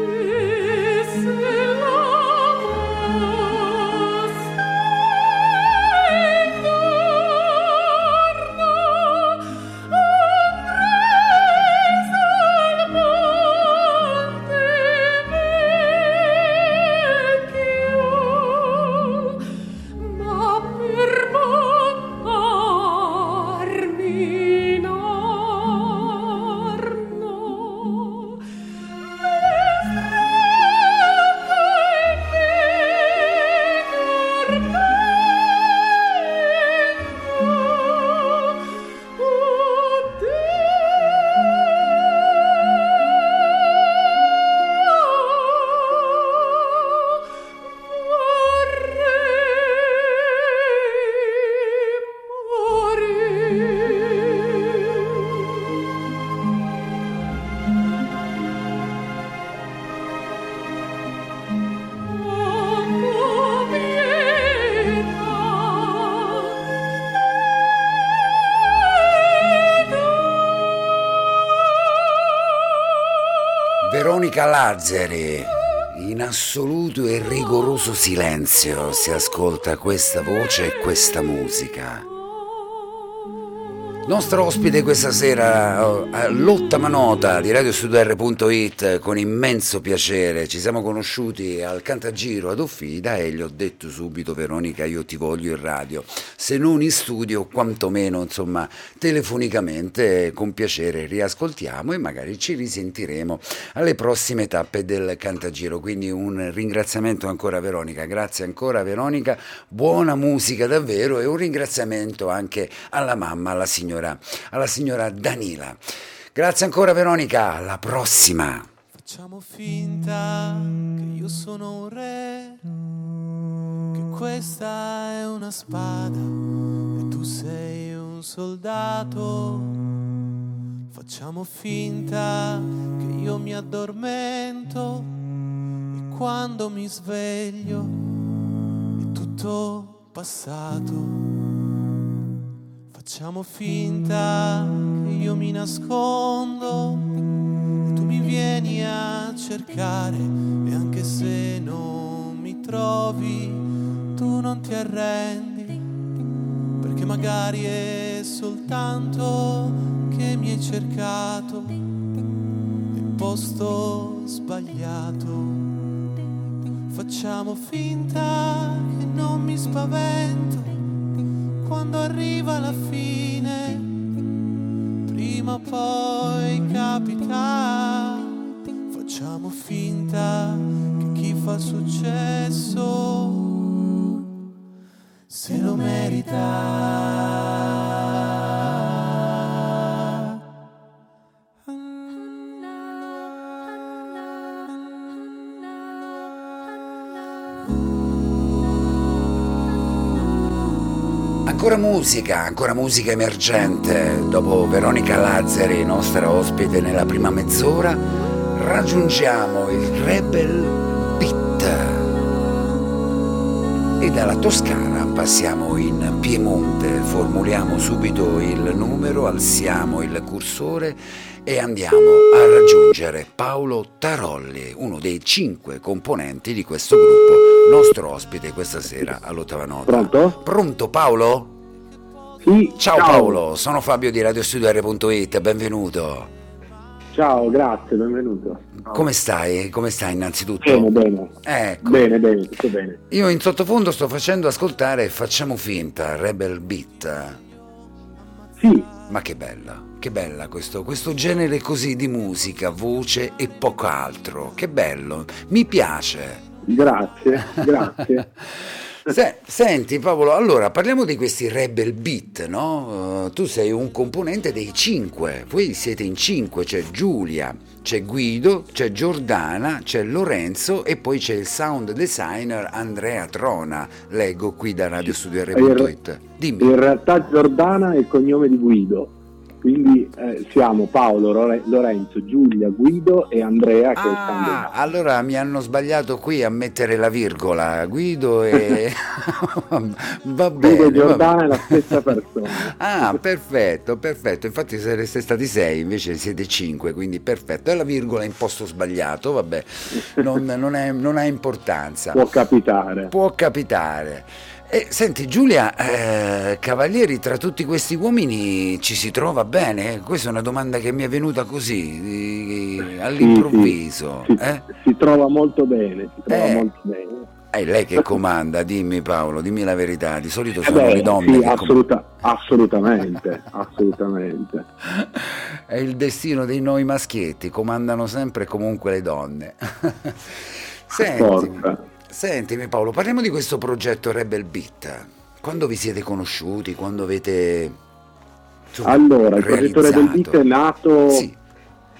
음 Lazzari, in assoluto e rigoroso silenzio si ascolta questa voce e questa musica. Nostro ospite questa sera, oh, l'ottava nota di radiostudio.it, con immenso piacere. Ci siamo conosciuti al Cantagiro ad Offida e gli ho detto subito, Veronica, io ti voglio in radio. Se non in studio, quantomeno, insomma, telefonicamente, con piacere riascoltiamo e magari ci risentiremo alle prossime tappe del Cantagiro. Quindi un ringraziamento ancora Veronica, grazie ancora Veronica, buona musica davvero e un ringraziamento anche alla mamma, alla signora alla signora Danila. Grazie ancora Veronica, alla prossima. Facciamo finta che io sono un re, questa è una spada e tu sei un soldato. Facciamo finta che io mi addormento e quando mi sveglio è tutto passato. Facciamo finta che io mi nascondo e tu mi vieni a cercare e anche se non mi trovi tu non ti arrendi perché magari è soltanto che mi hai cercato nel posto sbagliato. Facciamo finta che non mi spavento quando arriva la fine, prima o poi capita. Facciamo finta che chi fa successo se lo merita. Ancora musica, ancora musica emergente. Dopo Veronica Lazzari, nostra ospite nella prima mezz'ora, raggiungiamo il Rebel Beat. E dalla Toscana passiamo in Piemonte, formuliamo subito il numero, alziamo il cursore e andiamo a raggiungere Paolo Tarolli, uno dei cinque componenti di questo gruppo, nostro ospite questa sera all'ottava nota. Pronto? Pronto Paolo? Sì, Ciao, Paolo, sono Fabio di RadioStudio.it, benvenuto. Ciao, grazie, benvenuto. Come stai? Come stai innanzitutto? Bene, bene. Ecco. Bene, bene, tutto bene. Io in sottofondo sto facendo ascoltare Facciamo finta, Rebel Beat. Sì, Ma che bella, che bella questo, questo genere così di musica, voce e poco altro. Che bello, mi piace. grazie, grazie. [LAUGHS] Se- senti Paolo, allora parliamo di questi Rebel Beat, no? Eh, tu sei un componente dei cinque, voi siete in cinque, c'è Giulia, c'è Guido, c'è Giordana, c'è Lorenzo e poi c'è il sound designer Andrea Trona, leggo qui da radiostudio.it. Dimmi. In realtà Giordana è il cognome di Guido, quindi eh, siamo Paolo, Lore- Lorenzo, Giulia, Guido e Andrea che Ah, allora mi hanno sbagliato qui a mettere la virgola, Guido e... [LAUGHS] va bene. Guido va Giordana è la stessa persona. [LAUGHS] Ah, perfetto, perfetto. Infatti sareste stati sei, invece siete cinque, quindi perfetto. E la virgola in posto sbagliato, vabbè, non, non è- non ha importanza. Può capitare. Può capitare. E senti Giulia, eh, Cavalieri, tra tutti questi uomini ci si trova bene? Questa è una domanda che mi è venuta così, di- all'improvviso. Sì, sì. eh? Si trova molto bene, si trova Eh. molto bene. È lei che comanda, dimmi Paolo, dimmi la verità. Di solito Eh sono beh, le donne sì, assoluta- assolutamente, [LAUGHS] assolutamente. È il destino dei noi maschietti, comandano sempre e comunque le donne. [LAUGHS] Sentimi, Forza. Sentimi Paolo, parliamo di questo progetto Rebel Beat. Quando vi siete conosciuti? Quando avete insomma, Allora, il progetto Rebel Beat è nato Sì,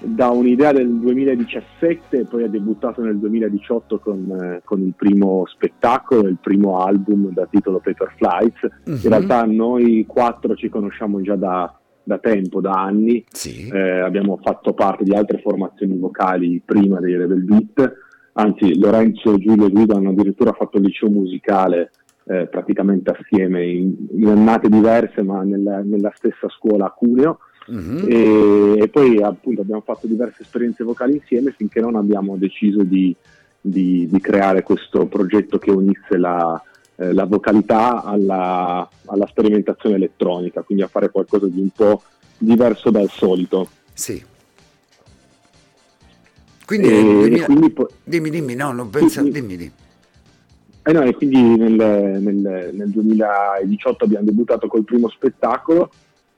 da un'idea del 2017 e poi ha debuttato nel 2018 con, eh, con il primo spettacolo, il primo album da titolo Paper Flights. Mhm. In realtà noi quattro ci conosciamo già da, da tempo, da anni, sì. Eh, abbiamo fatto parte di altre formazioni vocali prima dei Rebel Beat, anzi Lorenzo, Giulio e Guido hanno addirittura fatto il liceo musicale eh, praticamente assieme in, in annate diverse ma nella, nella stessa scuola a Cuneo Mhm. e, e poi appunto abbiamo fatto diverse esperienze vocali insieme finché non abbiamo deciso di, di- di creare questo progetto che unisse la, eh, la vocalità alla, alla sperimentazione elettronica, quindi a fare qualcosa di un po' diverso dal solito. Sì. Quindi, E, nel 2000 quindi poi- dimmi, dimmi, no, non pensa, Sì, dimmi, dimmi. Eh no, e quindi nel, nel- nel 2018 abbiamo debuttato col primo spettacolo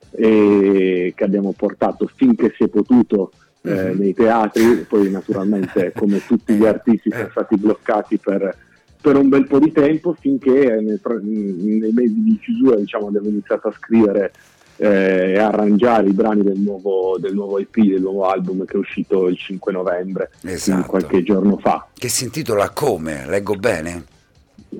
e che abbiamo portato finché si è potuto eh, Mhm. nei teatri, poi naturalmente [LAUGHS] come tutti gli artisti Eh. sono stati bloccati per, per un bel po' di tempo finché nel nei mesi di chiusura diciamo, abbiamo iniziato a scrivere eh, e arrangiare i brani del nuovo, del nuovo EP, del nuovo album che è uscito il 5 novembre, Esatto. qualche giorno fa. Che si intitola Come? Leggo bene?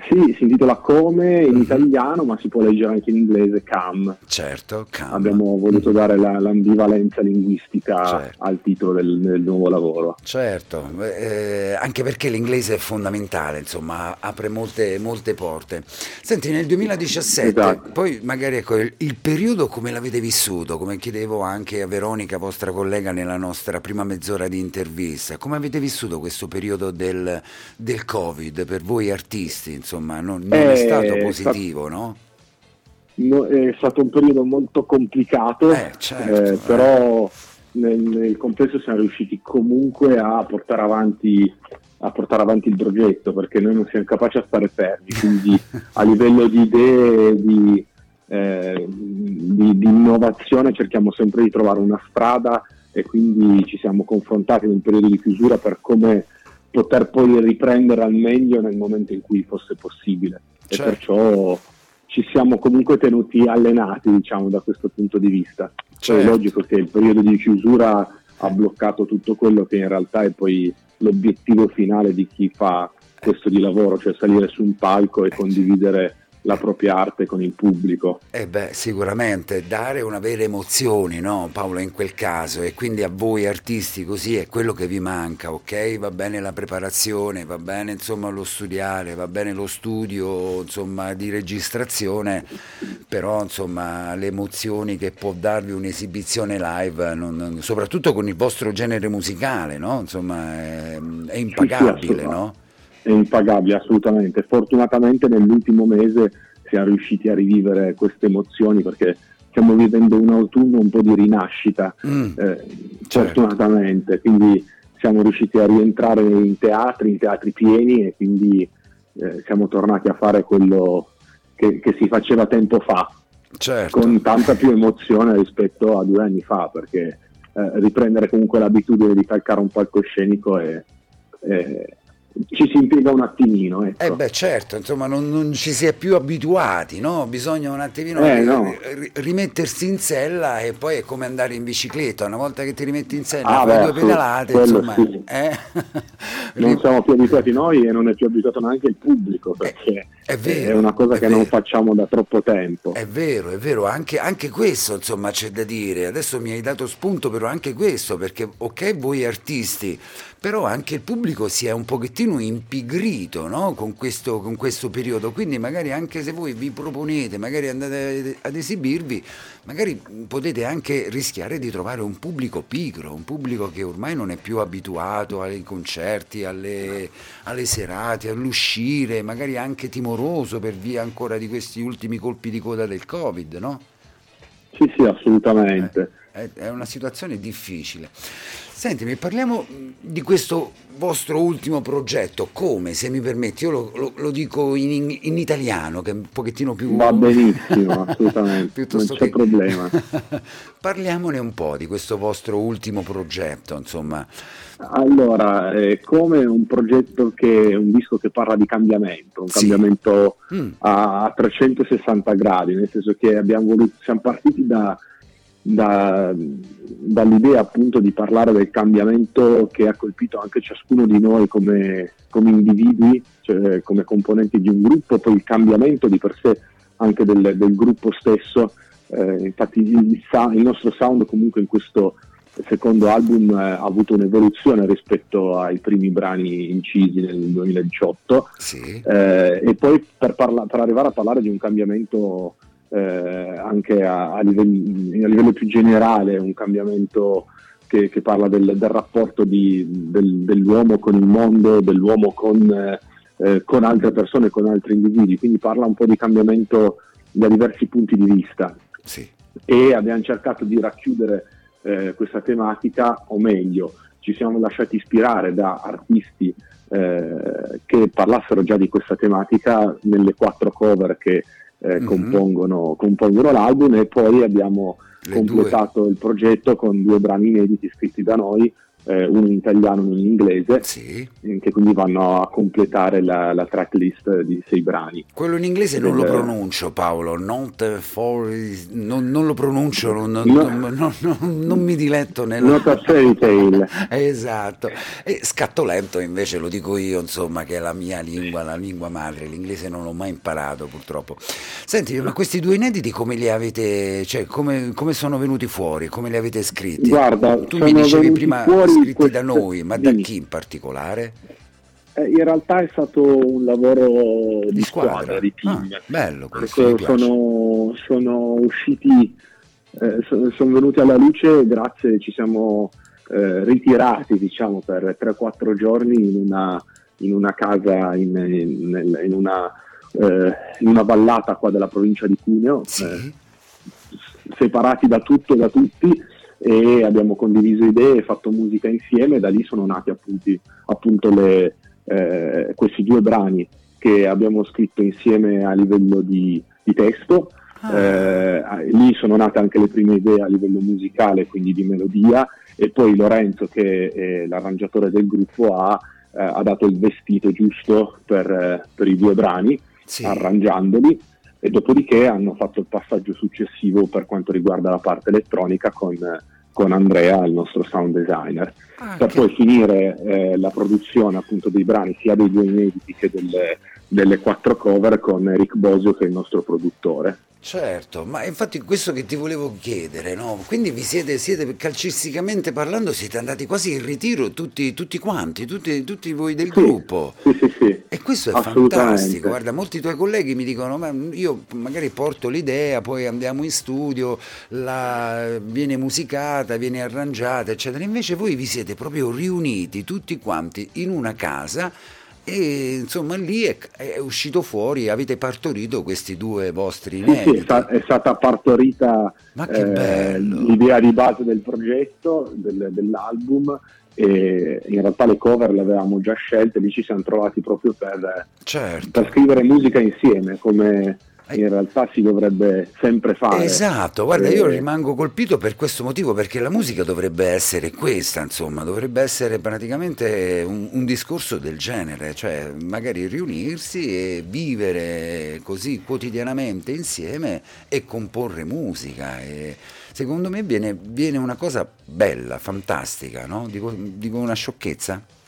Sì, si intitola Come in Mhm. italiano, ma si può leggere anche in inglese Cam. Certo, calma. Abbiamo voluto dare la- l'ambivalenza linguistica Certo. al titolo del, del nuovo lavoro. Certo, eh, anche perché l'inglese è fondamentale, insomma, apre molte, molte porte. Senti, nel 2017, Esatto. poi magari ecco, il, il periodo come l'avete vissuto, come chiedevo anche a Veronica, vostra collega, nella nostra prima mezz'ora di intervista, come avete vissuto questo periodo del, del Covid per voi artisti, insomma, non, non è Eh, stato è positivo, no? No, è stato un periodo molto complicato, Eh, certo, eh, eh. però nel, nel complesso siamo riusciti comunque a portare avanti a portare avanti il progetto perché noi non siamo capaci a stare fermi, quindi [LAUGHS] a livello di idee, di, eh, di- di innovazione cerchiamo sempre di trovare una strada e quindi ci siamo confrontati nel periodo di chiusura per come poter poi riprendere al meglio nel momento in cui fosse possibile e Certo. perciò ci siamo comunque tenuti allenati diciamo da questo punto di vista. Certo. è logico che il periodo di chiusura ha bloccato tutto quello che in realtà è poi l'obiettivo finale di chi fa questo di lavoro, cioè salire su un palco e condividere la propria arte con il pubblico. Eh beh, sicuramente dare una vera emozione, no, Paolo, in quel caso, e quindi a voi artisti così è quello che vi manca, ok? Va bene la preparazione, va bene insomma lo studiare, va bene lo studio insomma di registrazione, però insomma le emozioni che può darvi un'esibizione live, non, soprattutto con il vostro genere musicale, no? Insomma è, è impagabile, sì, sì, no? È impagabile assolutamente. Fortunatamente nell'ultimo mese siamo riusciti a rivivere queste emozioni perché stiamo vivendo un autunno un po' di rinascita, mm, eh, certo. fortunatamente, quindi siamo riusciti a rientrare in teatri, in teatri pieni e quindi eh, siamo tornati a fare quello che, che si faceva tempo fa, certo. con tanta più emozione rispetto a due anni fa, perché eh, riprendere comunque l'abitudine di calcare un palcoscenico è, è ci si impiega un attimino. Ecco. Eh beh certo, insomma non, non, ci si è più abituati, no? bisogna un attimino eh, no. rimettersi in sella e poi è come andare in bicicletta, una volta che ti rimetti in sella ah, fai beh, due pedalate, insomma... Sì. Eh? [LAUGHS] non siamo più abituati noi e non è più abituato neanche il pubblico eh, perché è, vero, è una cosa è che vero. non facciamo da troppo tempo. È vero, è vero, anche, anche questo insomma c'è da dire, adesso mi hai dato spunto però anche questo perché ok voi artisti però anche il pubblico si è un pochettino impigrito no? con, questo, con, questo, periodo, quindi magari anche se voi vi proponete, magari andate ad esibirvi, magari potete anche rischiare di trovare un pubblico pigro, un pubblico che ormai non è più abituato ai concerti, alle, alle serate, all'uscire, magari anche timoroso per via ancora di questi ultimi colpi di coda del Covid, no? Sì, sì, assolutamente. Eh, è una situazione difficile. Sentimi, parliamo di questo vostro ultimo progetto, come, se mi permetti, io lo, lo, lo dico in, in, italiano, che è un pochettino più... Va benissimo, [LAUGHS] assolutamente, non c'è che... problema. [LAUGHS] Parliamone un po' di questo vostro ultimo progetto, insomma. Allora, è come un progetto che è un disco che parla di cambiamento, un sì. cambiamento mm. a 360 gradi, nel senso che abbiamo voluto, siamo partiti da da, dall'idea appunto di parlare del cambiamento che ha colpito anche ciascuno di noi come, come individui, cioè come componenti di un gruppo, poi il cambiamento di per sé anche del, del gruppo stesso. Eh, infatti il, il, nostro sound comunque in questo secondo album eh, ha avuto un'evoluzione rispetto ai primi brani incisi nel 2018 sì. eh, e poi per, parla- per, arrivare a parlare di un cambiamento eh, anche a, a, livello, a, livello, più generale, un cambiamento che, che parla del, del rapporto di, del, dell'uomo con il mondo, dell'uomo con, eh, con, altre persone, con altri individui, quindi parla un po' di cambiamento da diversi punti di vista. Sì. E abbiamo cercato di racchiudere eh, questa tematica, o meglio, ci siamo lasciati ispirare da artisti eh, che parlassero già di questa tematica nelle quattro cover che eh, mm-hmm. compongono, compongono, l'album e poi abbiamo Le completato due. il progetto con due brani inediti scritti da noi eh, uno in italiano e uno in inglese, sì. che quindi vanno a completare la, la tracklist di sei brani. Quello in inglese non lo pronuncio Paolo, not for, non, non, lo pronuncio, non, no. non, mi diletto nel... Not a fairy tale. [LAUGHS] esatto, e scatto lento invece lo dico io, insomma, che è la mia lingua, la lingua madre, l'inglese non l'ho mai imparato purtroppo. Senti, ma questi due inediti come li avete, cioè come, come sono venuti fuori, come li avete scritti? Guarda, tu mi dicevi prima... Fuori scritti da noi, ma da chi in particolare? Eh, in realtà è stato un lavoro di, di squadra, squadra, di team. Ah, bello questo. Sono, sono, usciti, eh, sono, sono, venuti alla luce grazie, ci siamo eh, ritirati diciamo per 3-4 giorni in una, in una casa, in, in, in, una, eh, in, una, vallata qua della provincia di Cuneo, sì. Eh, separati da tutto e da tutti e abbiamo condiviso idee e fatto musica insieme da lì sono nati appunti, appunto le, eh, questi due brani che abbiamo scritto insieme a livello di, di testo. Ah. Eh, lì sono nate anche le prime idee a livello musicale, quindi di melodia, e poi Lorenzo, che è l'arrangiatore del gruppo, ha, eh, ha dato il vestito giusto per, eh, per i due brani, sì. arrangiandoli e dopodiché hanno fatto il passaggio successivo per quanto riguarda la parte elettronica con con Andrea, il nostro sound designer, Ah, per poi finire eh, la produzione appunto dei brani sia dei due inediti che delle, delle quattro cover con Eric Bosio che è il nostro produttore. Certo, ma infatti questo che ti volevo chiedere, no? Quindi vi siete, siete calcisticamente parlando, siete andati quasi in ritiro tutti, tutti quanti, tutti, tutti voi del Sì, gruppo. Sì, sì, sì. E questo è fantastico, guarda, molti tuoi colleghi mi dicono, ma io magari porto l'idea, poi andiamo in studio, la- viene musicata, viene arrangiata, eccetera. Invece voi vi siete proprio riuniti tutti quanti in una casa e insomma lì è, è uscito fuori, avete partorito questi due vostri Sì, sì, è, inediti. sta- è stata partorita eh, l'idea di base del progetto, del- dell'album e in realtà le cover le avevamo già scelte, lì ci siamo trovati proprio per, Certo. per scrivere musica insieme come In realtà si dovrebbe sempre fare. Esatto, guarda, io Eh, rimango colpito per questo motivo, perché la musica dovrebbe essere questa, insomma, dovrebbe essere praticamente un, un discorso del genere, cioè magari riunirsi e vivere così quotidianamente insieme e comporre musica. E secondo me viene, viene una cosa bella, fantastica, no? Dico, dico una sciocchezza?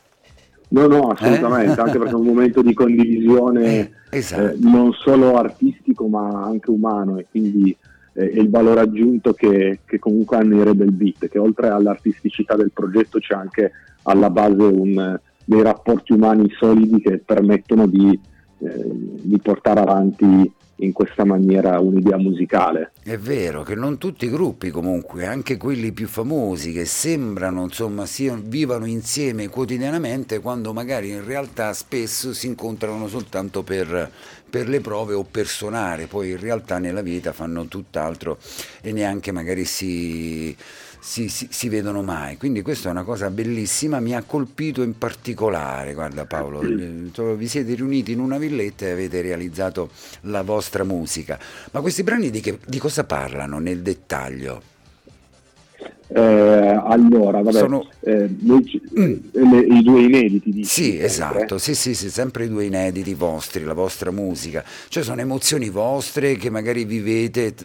No, no, assolutamente, Eh? anche perché è un momento di condivisione Eh, esatto. eh, non solo artistico ma anche umano e quindi eh, è il valore aggiunto che, che comunque hanno i Rebel Beat, che oltre all'artisticità del progetto c'è anche alla base un- dei rapporti umani solidi che permettono di, eh, di portare avanti in questa maniera un'idea musicale. È vero che non tutti i gruppi comunque, anche quelli più famosi che sembrano insomma siano, vivano insieme quotidianamente quando magari in realtà spesso si incontrano soltanto per, per le prove o per suonare, poi in realtà nella vita fanno tutt'altro e neanche magari si, si, si- si vedono mai. Quindi questa è una cosa bellissima, mi ha colpito in particolare, guarda Paolo, eh, vi siete riuniti in una villetta e avete realizzato la vostra musica. Ma questi brani di, che- di cosa parlano nel dettaglio? Eh, allora, vabbè, Sono- eh, noi Mm. le- i due inediti. dici, Sì, sempre. esatto, sì, sì, sì, sempre i due inediti vostri, la vostra musica. Cioè sono emozioni vostre che magari vivete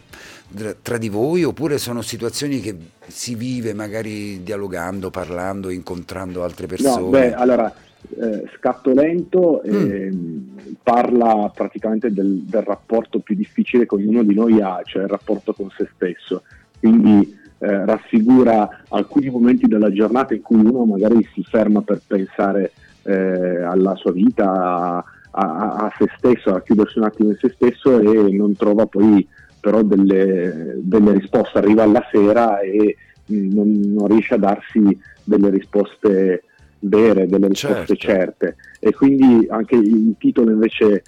tra- di voi oppure sono situazioni che si vive magari dialogando, parlando, incontrando altre persone? No, beh, allora, eh, Scatto Lento Mm. ehm, parla praticamente del, del rapporto più difficile che ognuno di noi ha, cioè il rapporto con se stesso. Quindi eh, raffigura alcuni momenti della giornata in cui uno magari si ferma per pensare eh, alla sua vita, a, a- a se stesso, a chiudersi un attimo in se stesso e non trova poi però delle, delle risposte. Arriva alla sera e mh, non, non riesce a darsi delle risposte vere, delle risposte Certo. certe. E quindi anche il titolo invece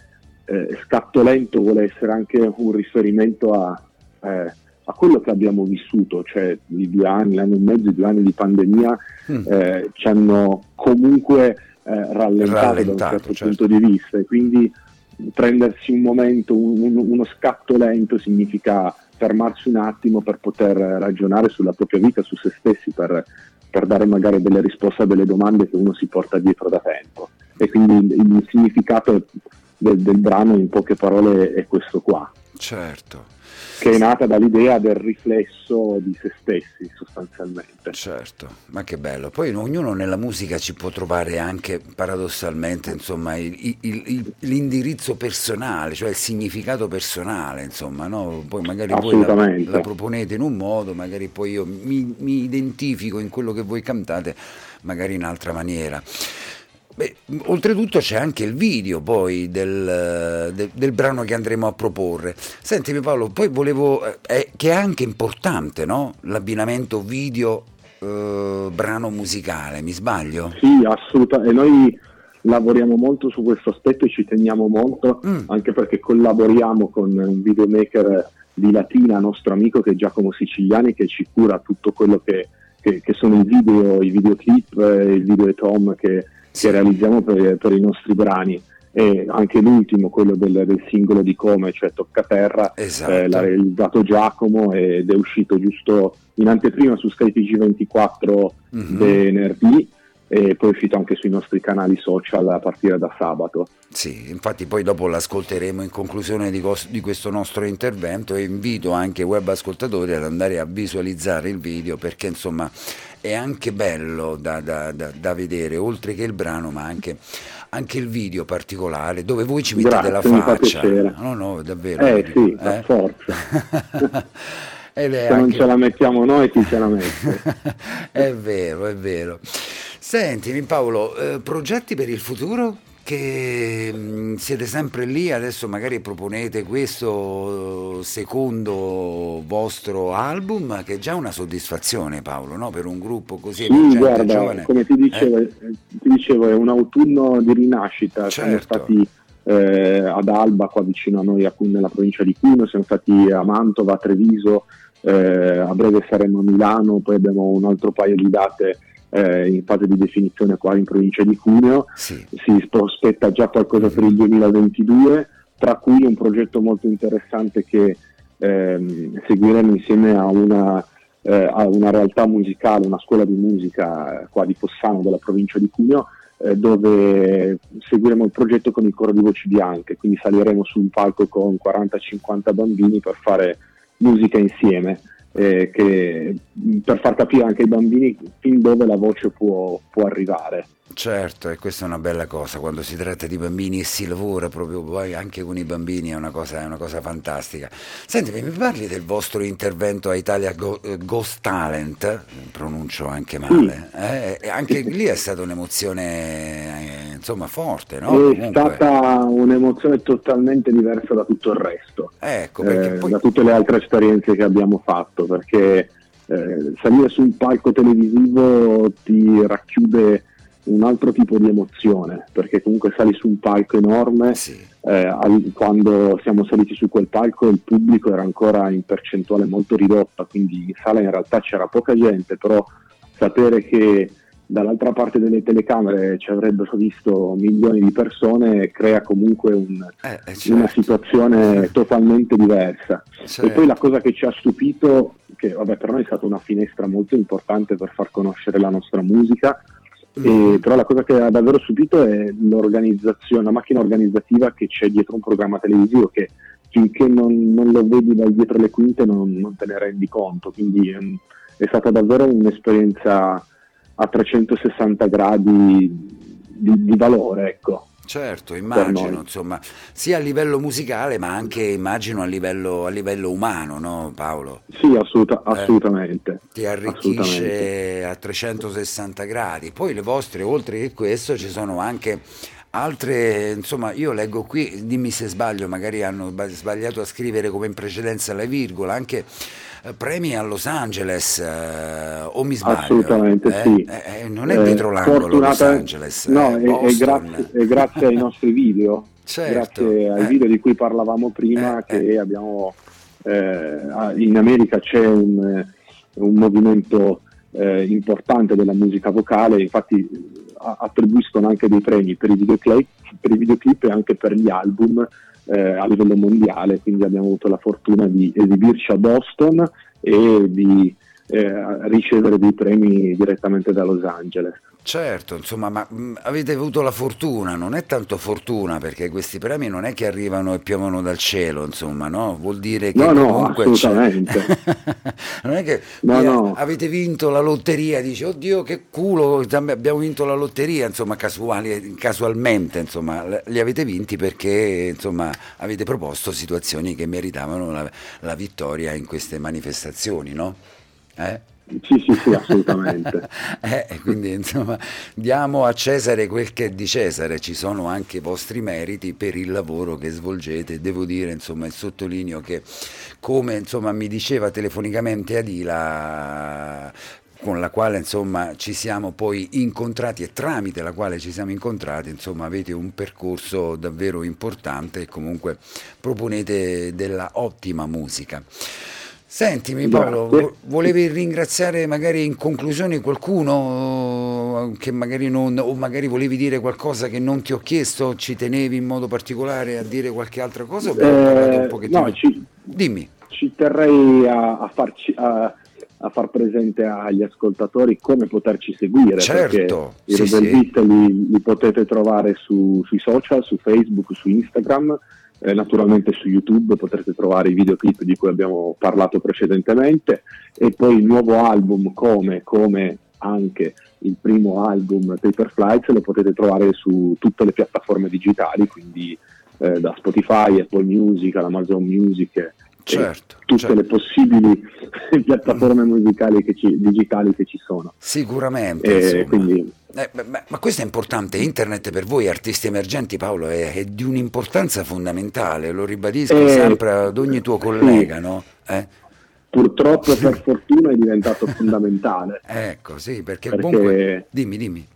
eh, Scatto Lento vuole essere anche un riferimento a, eh, a quello che abbiamo vissuto, cioè i due anni, l'anno e mezzo, i due anni di pandemia Mm. eh, ci hanno comunque eh, rallentato, da un Rallentato, certo certo. punto di vista e quindi prendersi un momento, un- un- uno scatto lento significa fermarsi un attimo per poter ragionare sulla propria vita, su se stessi, per, per dare magari delle risposte a delle domande che uno si porta dietro da tempo. E quindi il, il significato del, del brano in poche parole è questo qua, Certo, che è nata dall'idea del riflesso di se stessi sostanzialmente. certo, ma che bello. Poi ognuno nella musica ci può trovare anche paradossalmente, insomma, il- il- il- l'indirizzo personale, cioè il significato personale, insomma, no? Poi magari voi la, la proponete in un modo, magari poi io mi, mi identifico in quello che voi cantate, magari in altra maniera. Beh, oltretutto c'è anche il video poi del, del- del brano che andremo a proporre. Sentimi Paolo, poi volevo, eh, è- che è anche importante, no? L'abbinamento video eh, brano musicale, mi sbaglio? Sì, assolutamente. E noi lavoriamo molto su questo aspetto e ci teniamo molto, Mm. anche perché collaboriamo con un videomaker di Latina, nostro amico che è Giacomo Siciliani, che ci cura tutto quello che, che- che sono i video, i videoclip, eh, il video e Tom che. Che realizziamo per, per i nostri brani. E anche l'ultimo, quello del, del singolo di Come, cioè Toccaterra, Esatto. eh, l'ha realizzato Giacomo ed è uscito giusto in anteprima su Sky TG24 Mhm. venerdì e poi è uscito anche sui nostri canali social a partire da sabato. Sì, infatti poi dopo l'ascolteremo in conclusione di, cos- di, questo nostro intervento e invito anche i web ascoltatori ad andare a visualizzare il video perché insomma è anche bello da, da, da, da vedere, oltre che il brano ma anche, anche, il video particolare dove voi ci mettete Grazie, la faccia. No, no, davvero. Eh sì, eh? forza. [LAUGHS] Se anche... non ce la mettiamo noi, chi ce la mette? [LAUGHS] è vero, è vero. Sentimi Paolo, eh, progetti per il futuro? Che mm, siete sempre lì, adesso magari proponete questo secondo vostro album, che è già una soddisfazione Paolo, no? per un gruppo così sì, guarda, giovane. come ti dicevo, eh? ti dicevo, è un autunno di rinascita, certo. siamo stati eh, ad Alba, qua vicino a noi nella provincia di Cuneo, siamo stati a Mantova, a Treviso, eh, a breve saremo a Milano, poi abbiamo un altro paio di date eh, in fase di definizione qua in provincia di Cuneo, sì. si prospetta già qualcosa per il 2022, tra cui un progetto molto interessante che ehm, seguiremo insieme a una, eh, a una, realtà musicale, una scuola di musica eh, qua di Fossano della provincia di Cuneo, eh, dove seguiremo il progetto con il coro di voci bianche, quindi saliremo su un palco con 40-50 bambini per fare musica insieme eh, che, per far capire anche ai bambini fin dove la voce può, può, arrivare. Certo, e questa è una bella cosa, quando si tratta di bambini e si lavora proprio poi anche con i bambini è una cosa, è una cosa fantastica. Senti, mi parli del vostro intervento a Italia eh, Ghost Talent, pronuncio anche male, eh? anche lì è stata un'emozione eh, insomma forte, no? È Comunque... stata un'emozione totalmente diversa da tutto il resto, ecco, eh, poi... da tutte le altre esperienze che abbiamo fatto, perché eh, salire su un palco televisivo ti racchiude un altro tipo di emozione, perché comunque sali su un palco enorme, sì. eh, quando siamo saliti su quel palco il pubblico era ancora in percentuale molto ridotta, quindi in sala in realtà c'era poca gente, però sapere che dall'altra parte delle telecamere ci avrebbero visto milioni di persone crea comunque un, eh, eh certo. una situazione totalmente diversa. Certo. E poi la cosa che ci ha stupito, che vabbè, per noi è stata una finestra molto importante per far conoscere la nostra musica, e, però la cosa che ha davvero subito è l'organizzazione, la macchina organizzativa che c'è dietro un programma televisivo che finché non, non lo vedi dal dietro le quinte non, non te ne rendi conto, quindi um, è stata davvero un'esperienza a 360 gradi di, di valore, ecco. Certo, immagino, insomma, sia a livello musicale ma anche immagino a livello, a livello umano, no Paolo? Sì, assoluta, eh, assolutamente. Ti arricchisce assolutamente. a 360 gradi. Poi le vostre, oltre che questo, ci sono anche altre, insomma, io leggo qui, dimmi se sbaglio, magari hanno sbagliato a scrivere come in precedenza la virgola, anche eh, premi a Los Angeles, eh, o mi sbaglio? Assolutamente eh? sì. Eh, eh non è dietro l'angolo Los Angeles. No, è, grazie, grazie, ai nostri video, certo. grazie ai video di cui parlavamo prima che abbiamo, in America c'è un, un movimento importante della musica vocale, infatti attribuiscono anche dei premi per i videoclip, per i videoclip e anche per gli album eh, a livello mondiale, quindi abbiamo avuto la fortuna di esibirci a Boston e di eh, ricevere dei premi direttamente da Los Angeles. Certo, insomma, ma mh, mm, avete avuto la fortuna, non è tanto fortuna perché questi premi non è che arrivano e piovono dal cielo, insomma, no? Vuol dire che no, comunque no, assolutamente. [LAUGHS] non è che no, no. avete vinto la lotteria, dici "Oddio, che culo, abbiamo vinto la lotteria", insomma, casuali, casualmente, insomma, li avete vinti perché, insomma, avete proposto situazioni che meritavano la, la vittoria in queste manifestazioni, no? Eh? Sì, sì, sì, assolutamente. [LAUGHS] eh, quindi insomma, diamo a Cesare quel che è di Cesare, ci sono anche i vostri meriti per il lavoro che svolgete. Devo dire, insomma, e sottolineo che, come insomma, mi diceva telefonicamente Adila, con la quale insomma ci siamo poi incontrati e tramite la quale ci siamo incontrati insomma avete un percorso davvero importante e comunque proponete della ottima musica. Sentimi Paolo, Grazie. volevi ringraziare magari in conclusione qualcuno che magari non, o magari volevi dire qualcosa che non ti ho chiesto, ci tenevi in modo particolare a dire qualche altra cosa? Eh, no, ci, Dimmi. Ci terrei a, a, farci, a, a far presente agli ascoltatori come poterci seguire. Certo, i sì, sì. li, li, potete trovare su, sui social, su Facebook, su Instagram, eh, naturalmente su YouTube potrete trovare i videoclip di cui abbiamo parlato precedentemente e poi il nuovo album come, come anche il primo album Paper Flights lo potete trovare su tutte le piattaforme digitali, quindi eh, da Spotify, Apple Music, Amazon Music certo, tutte certo. le possibili [LAUGHS] piattaforme musicali che ci, digitali che ci sono. Sicuramente. Eh, quindi, eh, ma, ma, questo è importante, internet per voi artisti emergenti Paolo è, è di un'importanza fondamentale, lo ribadisco eh, sempre ad ogni tuo collega, sì. no? Eh? Purtroppo [LAUGHS] per fortuna è diventato fondamentale. Ecco, sì, perché, perché... comunque... Dimmi, dimmi.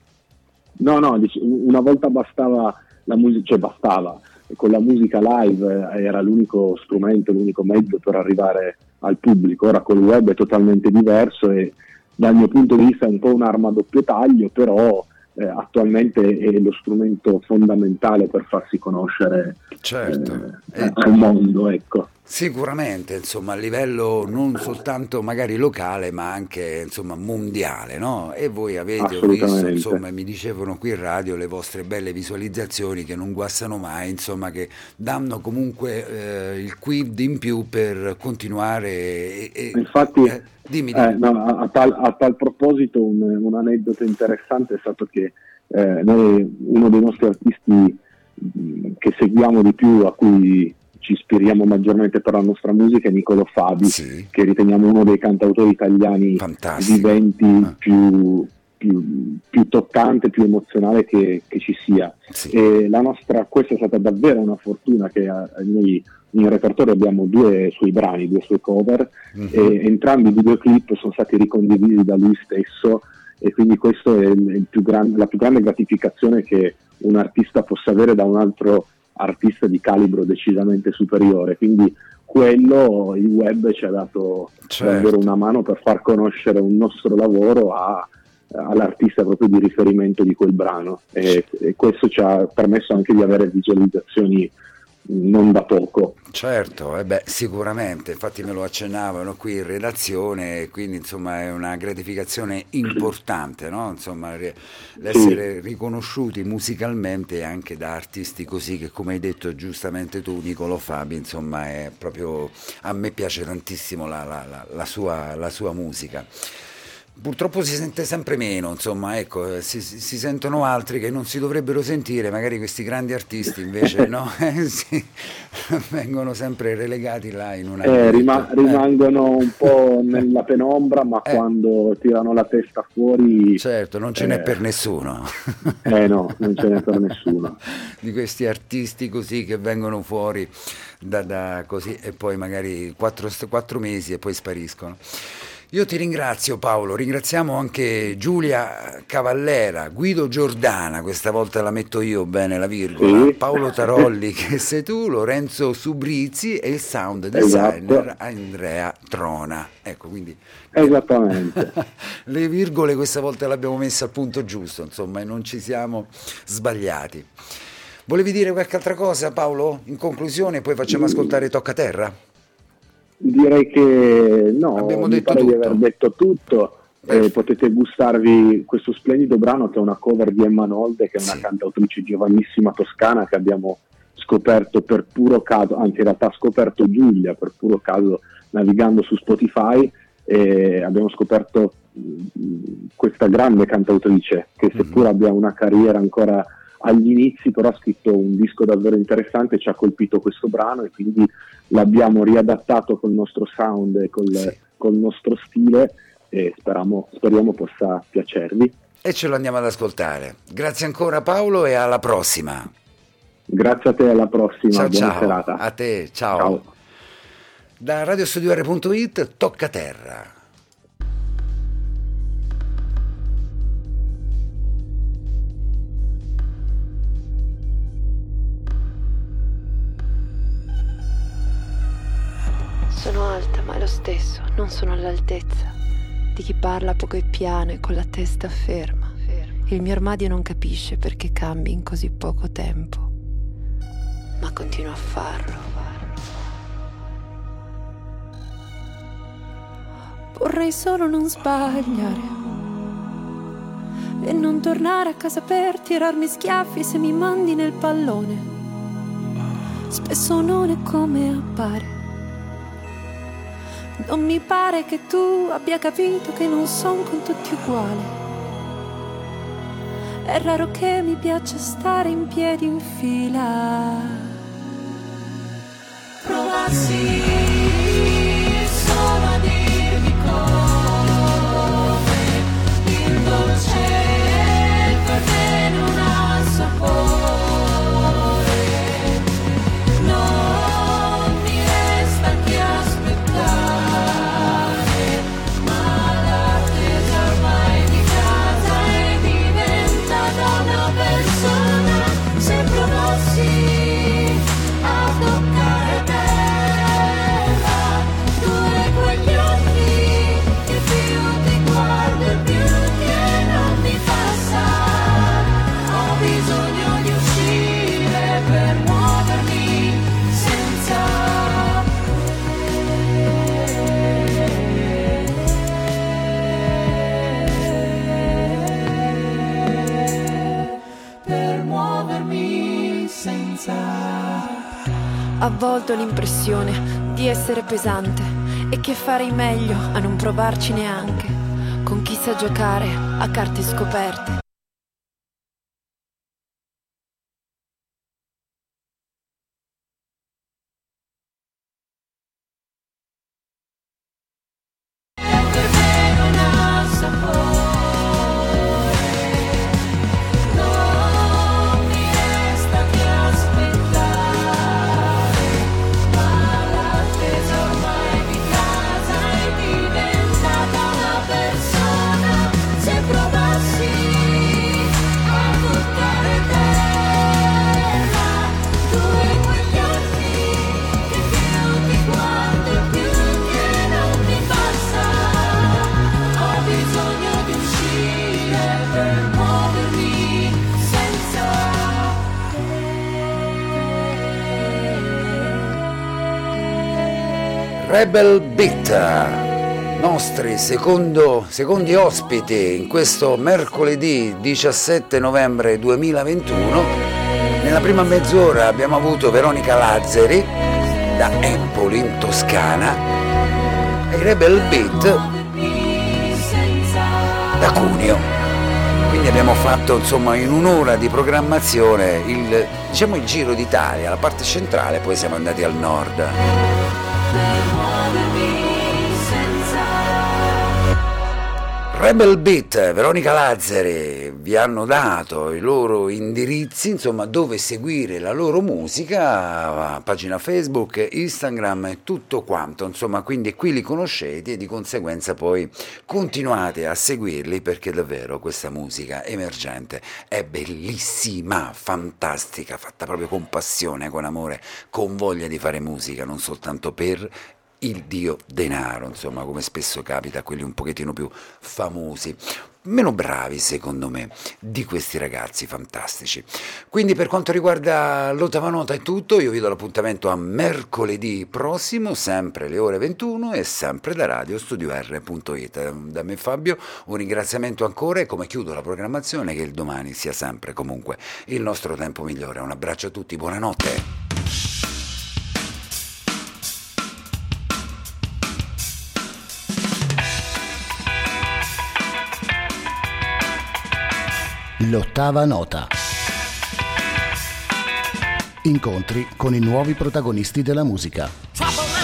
No, no, una volta bastava la musica, cioè bastava, con la musica live eh, era l'unico strumento, l'unico mezzo per arrivare al pubblico, ora con il web è totalmente diverso e dal mio punto di vista è un po' un'arma a doppio taglio, però eh, attualmente è lo strumento fondamentale per farsi conoscere certo. eh, al mondo. Ecco. Sicuramente, insomma, a livello non soltanto magari locale, ma anche insomma, mondiale, no? E voi avete visto, insomma, mi dicevano qui in radio le vostre belle visualizzazioni che non guastano mai, insomma, che danno comunque eh, il quid in più per continuare. E, e, Infatti, eh, dimmi, dimmi. Eh, no, a, tal, a, tal, proposito, un, un, aneddoto interessante è stato che eh, noi, uno dei nostri artisti mm, che seguiamo di più, a cui ci ispiriamo maggiormente per la nostra musica è Nicolo Fabi, sì. che riteniamo uno dei cantautori italiani Fantastico. viventi ah. più, più, più, toccante, più emozionale che, che ci sia. Sì. Nostra, questa è stata davvero una fortuna che noi in repertorio abbiamo due suoi brani, due sue cover, mm-hmm. e entrambi i videoclip sono stati ricondivisi da lui stesso e quindi questa è più gran, la più grande gratificazione che un artista possa avere da un altro artista di calibro decisamente superiore, quindi quello il web ci ha dato certo. davvero una mano per far conoscere un nostro lavoro a, all'artista proprio di riferimento di quel brano e, e questo ci ha permesso anche di avere visualizzazioni non da poco. Certo, eh beh, sicuramente, infatti me lo accennavano qui in redazione, quindi insomma è una gratificazione importante, no? insomma, l'essere riconosciuti musicalmente anche da artisti così che come hai detto giustamente tu Nicolo Fabi, insomma è proprio, a me piace tantissimo la, la, la, la sua, sua musica. Purtroppo si sente sempre meno, insomma, ecco, eh, si, si, sentono altri che non si dovrebbero sentire, magari questi grandi artisti invece [LAUGHS] no, [LAUGHS] sì, vengono sempre relegati là in una... Eh, rima- rimangono un po' nella penombra, ma eh. quando tirano la testa fuori... Certo, non ce eh, n'è per nessuno. eh no, non ce n'è per nessuno. [LAUGHS] Di questi artisti così che vengono fuori da, da così e poi magari quattro, quattro mesi e poi spariscono. Io ti ringrazio Paolo, ringraziamo anche Giulia Cavallera, Guido Giordana, questa volta la metto io bene la virgola, sì. Paolo Tarolli che sei tu, Lorenzo Subrizzi e il sound designer esatto. Andrea Trona. Ecco, quindi Esattamente. [LAUGHS] le virgole questa volta le abbiamo messe al punto giusto, insomma, e non ci siamo sbagliati. Volevi dire qualche altra cosa Paolo? In conclusione, poi facciamo ascoltare Tocca Terra. Direi che no, Abbiamo mi pare tutto. di aver detto tutto. Eh, potete gustarvi questo splendido brano che è una cover di Emma Nolde, che è una sì. cantautrice giovanissima toscana che abbiamo scoperto per puro caso, anzi in realtà ha scoperto Giulia per puro caso navigando su Spotify e abbiamo scoperto mh, questa grande cantautrice che seppur mm-hmm. abbia una carriera ancora agli inizi però ha scritto un disco davvero interessante, ci ha colpito questo brano e quindi l'abbiamo riadattato col nostro sound e col, sì. col nostro stile e speriamo, speriamo possa piacervi. E ce lo andiamo ad ascoltare. Grazie ancora Paolo e alla prossima. Grazie a te, alla prossima. Ciao, Buona ciao. serata. A te, ciao. ciao. Da radiostudio.it tocca terra. Sono alta, ma è lo stesso, non sono all'altezza di chi parla poco e piano e con la testa ferma. Il mio armadio non capisce perché cambi in così poco tempo, ma continua a farlo. Vorrei solo non sbagliare e non tornare a casa per tirarmi schiaffi se mi mandi nel pallone. Spesso non è come appare. Non mi pare che tu abbia capito che non sono con tutti uguali. È raro che mi piace stare in piedi in fila. Provassi a volte ho l'impressione di essere pesante e che farei meglio a non provarci neanche con chi sa giocare a carte scoperte. Rebel Beat, nostri secondo, secondi ospiti in questo mercoledì 17 novembre 2021. Nella prima mezz'ora abbiamo avuto Veronica Lazzari da Empoli in Toscana e Rebel Beat da Cuneo. Quindi abbiamo fatto insomma in un'ora di programmazione il, diciamo, il giro d'Italia, la parte centrale, poi siamo andati al nord. they wanna be. Rebel Beat, Veronica Lazzari vi hanno dato i loro indirizzi, insomma, dove seguire la loro musica, pagina Facebook, Instagram e tutto quanto, insomma, quindi qui li conoscete e di conseguenza poi continuate a seguirli perché davvero questa musica emergente è bellissima, fantastica, fatta proprio con passione, con amore, con voglia di fare musica, non soltanto per il dio denaro, insomma, come spesso capita a quelli un pochettino più famosi, meno bravi secondo me di questi ragazzi fantastici. Quindi per quanto riguarda l'ottava nota è tutto, io vi do l'appuntamento a mercoledì prossimo, sempre alle ore 21 e sempre da radiostudio.r.it. Da me Fabio un ringraziamento ancora e come chiudo la programmazione che il domani sia sempre comunque il nostro tempo migliore. Un abbraccio a tutti, buonanotte. L'ottava nota. Incontri con i nuovi protagonisti della musica.